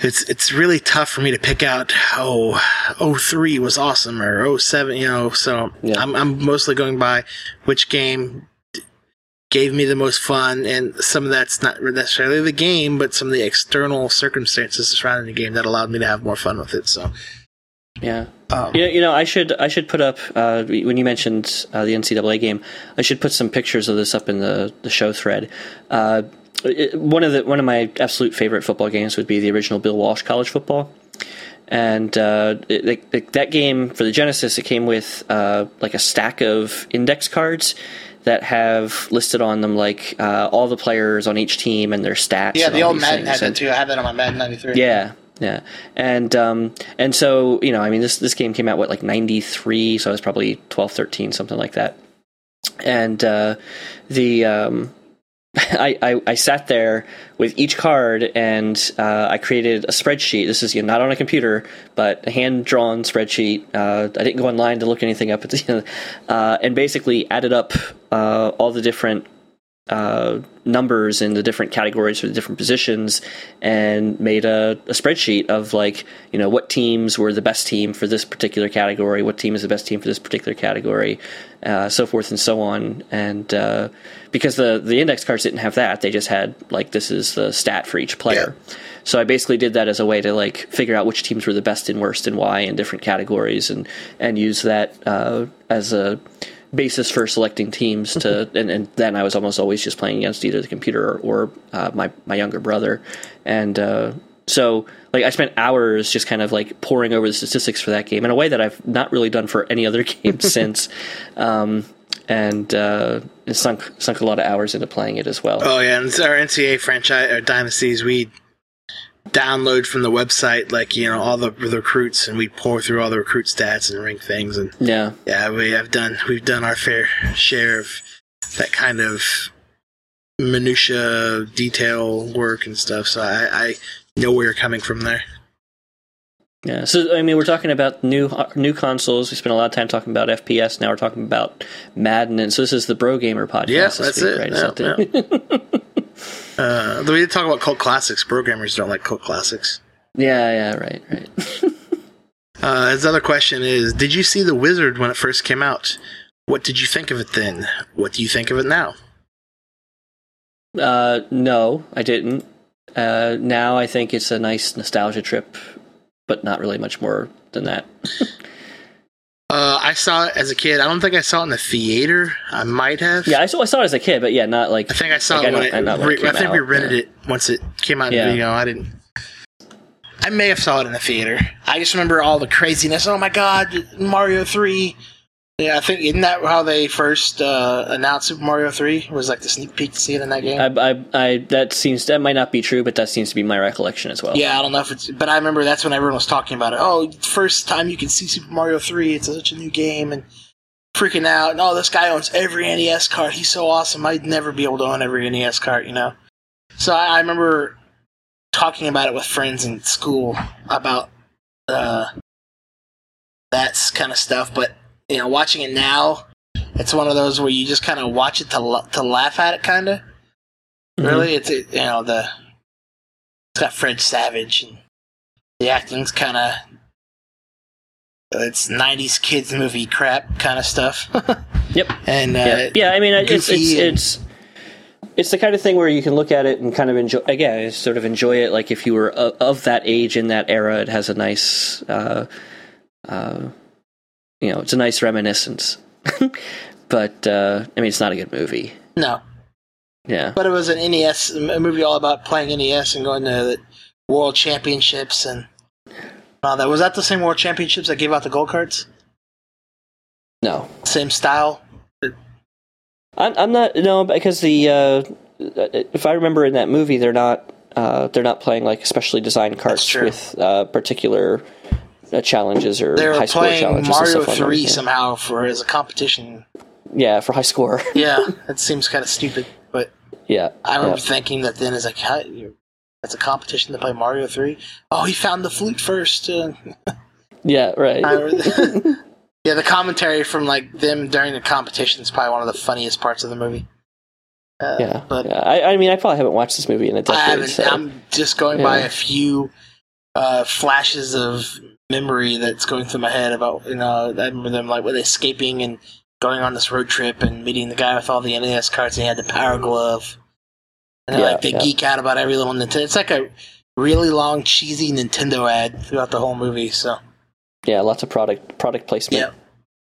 it's it's really tough for me to pick out, oh, 03 was awesome or 07, you know. So Yeah. I'm, I'm mostly going by which game gave me the most fun, and some of that's not necessarily the game, but some of the external circumstances surrounding the game that allowed me to have more fun with it. So, Yeah. um, You know, you know, I should I should put up uh, when you mentioned uh, the NCAA game. I should put some pictures of this up in the, the show thread. Uh, it- one of the one of my absolute favorite football games would be the original Bill Walsh College Football, and uh, it, it- that game for the Genesis it came with uh, like a stack of index cards that have listed on them like uh, all the players on each team and their stats. yeah, the old Madden had that too. I have that on my Madden 93. yeah, yeah, and um, and so you know, I mean, this this game came out what like '93, so I was probably 12, 13, something like that. And uh, the um, I, I I sat there with each card, and uh, I created a spreadsheet. This is you know, not on a computer, but a hand drawn spreadsheet. Uh, I didn't go online to look anything up, uh, and basically added up uh, all the different uh, numbers in the different categories for the different positions and made a, a spreadsheet of like you know what teams were the best team for this particular category what team is the best team for this particular category uh, so forth and so on. And uh, because the the index cards didn't have that they just had like this is the stat for each player. So I basically did that as a way to like figure out which teams were the best and worst and why in different categories and and use that uh, as a basis for selecting teams to and, and then I was almost always just playing against either the computer or, or uh, my my younger brother. And uh, so like I spent hours just kind of like poring over the statistics for that game in a way that I've not really done for any other game since. Um, and uh, sunk sunk a lot of hours into playing it as well. Oh yeah, and our NCAA franchise or dynasties, we download from the website like you know all the, the recruits, and we pour through all the recruit stats and rank things, and yeah yeah, we have done we've done our fair share of that kind of minutia detail work and stuff. So I, I know where you're coming from there. Yeah. So I mean, we're talking about new uh, new consoles. We spent a lot of time talking about FPS. Now we're talking about Madden, and so this is the Brogamer podcast. Yeah, that's week, it. Right? Yeah, the- Uh, we did talk about cult classics. Brogamers don't like cult classics. yeah, yeah, right, right. Uh, his other question is Did you see The Wizard when it first came out? What did you think of it then? What do you think of it now? Uh, no, I didn't. Uh, now I think it's a nice nostalgia trip, but not really much more than that. Uh, I saw it as a kid. I don't think I saw it in the theater. I might have. Yeah, I saw I saw it as a kid, but yeah, not like I think I saw Like, it I when don't- it. not when it I think we rented yeah. it once it came out. Yeah. You know, I didn't. I may have saw it in the theater. I just remember all the craziness. Oh my god, Mario Three. Yeah, I think isn't that how they first uh, announced Super Mario Three? Was like the sneak peek to see it in that game. I, I, I that seems that might not be true, but that seems to be my recollection as well. yeah, I don't know if it's, but I remember that's when everyone was talking about it. Oh, first time you can see Super Mario Three. It's such a new game and freaking out. And oh, this guy owns every NES card. He's so awesome. I'd never be able to own every NES card. You know. So I, I remember talking about it with friends in school about uh, that kind of stuff. But you know, watching it now, it's one of those where you just kind of watch it to to laugh at it, kind of. Mhm. Really, it's it, you know the it's got Fred Savage and the acting's kind of it's '90s kids movie crap kind of stuff. Yep. and uh, yeah, yeah. I mean, it's it's and- it's it's the kind of thing where you can look at it and kind of enjoy. Again, sort of enjoy it. Like if you were of, of that age in that era, it has a nice, uh, uh, you know, it's a nice reminiscence. but uh, I mean, it's not a good movie. no, Yeah. but it was an NES a movie all about playing NES and going to the World Championships and all that. Was that the same World Championships that gave out the gold cards? No, Same style. I'm, I'm not. No, because the uh, if I remember in that movie, they're not uh, they're not playing like specially designed carts with uh, particular uh, challenges or They were high score challenges. and Mario like that, Three yeah. somehow for as a competition. Yeah, for high score. Yeah, that seems kind of stupid, but yeah, I remember yeah. thinking that then as like, how, that's a competition to play Mario Three. Oh, he found the flute first. Uh, yeah, right. Yeah, the commentary from like them during the competition is probably one of the funniest parts of the movie. Uh, yeah, but yeah. I, I mean, I probably haven't watched this movie in a decade. so. I'm just going by a few uh, flashes of memory that's going through my head about you know. I remember them like with escaping and going on this road trip and meeting the guy with all the NES cards. And he had the Power Glove, and Yeah, like they yeah. geek out about every little Nintendo. It's like a really long cheesy Nintendo ad throughout the whole movie. So yeah, lots of product product placement.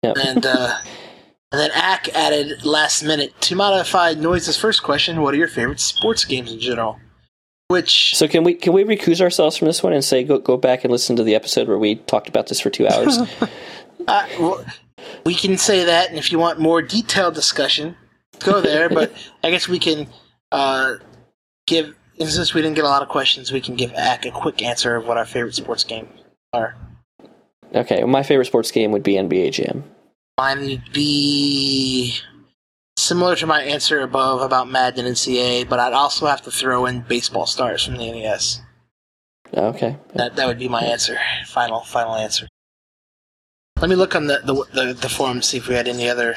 yeah, Yep. and uh, and then Ack added last minute to modify Noise's first question. What are your favorite sports games in general? Which So can we can we recuse ourselves from this one and say go go back and listen to the episode where we talked about this for two hours? Uh, well, we can say that, and if you want more detailed discussion, go there. but I guess we can uh, give, since we didn't get a lot of questions, we can give Ack a quick answer of what our favorite sports games are. okay, well, my favorite sports game would be NBA Jam. Mine would be similar to my answer above about Madden and CA, but I'd also have to throw in Baseball Stars from the NES. Okay, That that would be my answer. Final final answer. Let me look on the the, the, the forum to see if we had any other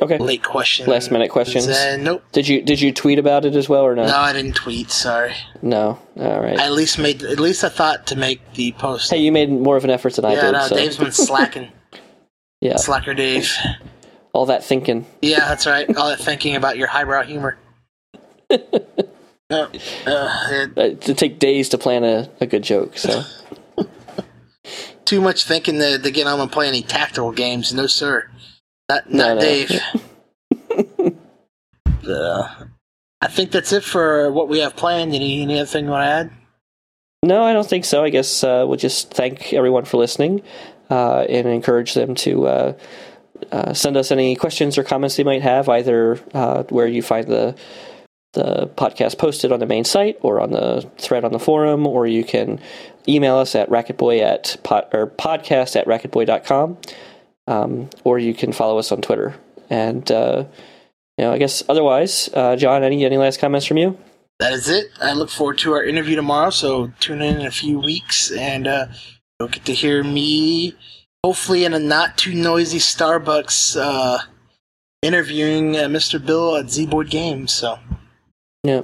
okay. late questions. Last minute questions. Uh, nope. Did you did you tweet about it as well or no? No, I didn't tweet. Sorry. No. All right. I at least made at least I thought to make the post. hey, you made more of an effort than I yeah, did. no, so Dave's been slacking. yeah, Slacker Dave. All that thinking. Yeah, that's right. All that thinking about your highbrow humor. no, uh, it- Uh, to take days to plan a, a good joke. So too much thinking to, to get home and play any tactical games. No, sir. Not, No, not no. Dave. uh, I think that's it for what we have planned. Any, any other thing you want to add? no, I don't think so. I guess uh, we'll just thank everyone for listening uh, and encourage them to. Uh, send us any questions or comments they might have, either uh, where you find the the podcast posted on the main site or on the thread on the forum, or you can email us at racketboy at pod, or podcast at racketboy.com, um, or you can follow us on Twitter. And uh, you know, I guess otherwise, uh, John, any any last comments from you? that is it. I look forward to our interview tomorrow. So tune in in a few weeks, and uh, you'll get to hear me, hopefully in a not too noisy Starbucks, uh, interviewing uh, Mr. Bill at Zeboyd Games. So Yeah,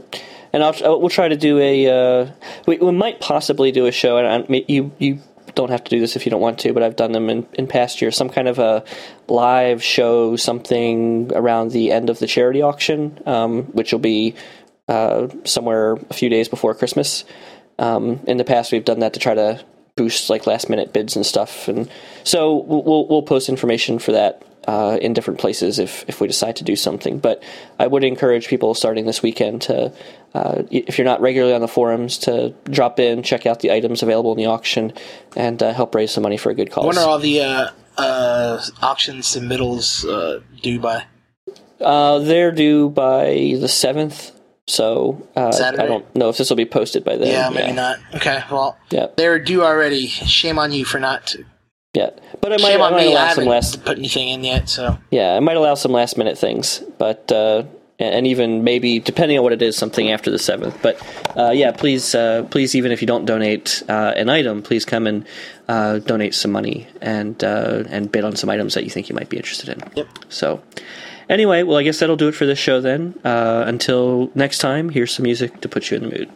and I'll, we'll try to do a. Uh, we, we might possibly do a show, and I, you you don't have to do this if you don't want to, but I've done them in, in past years. Some kind of a live show, something around the end of the charity auction, um, which will be uh, somewhere a few days before Christmas. Um, in the past, we've done that to try to boost like last minute bids and stuff, and so we'll we'll, we'll post information for that uh, in different places if if we decide to do something. But I would encourage people starting this weekend to, uh, if you're not regularly on the forums, to drop in, check out the items available in the auction, and uh, help raise some money for a good cause. when are all the uh, uh, auction submittals uh, due by? Uh, they're due by the seventh, so uh? I don't know if this will be posted by then. Yeah, maybe not. Okay, well, Yeah, they're due already. Shame on you for not. yeah. But I might, Shame I might me. I allow some last. put anything in yet. So Yeah, I might allow some last minute things, but uh, and even maybe depending on what it is, something after the seventh. But uh, yeah, please, uh, please, even if you don't donate uh, an item, please come and uh, donate some money and uh, and bid on some items that you think you might be interested in. Yep. So. Anyway, well, I guess that'll do it for this show then. Uh, until next time, here's some music to put you in the mood.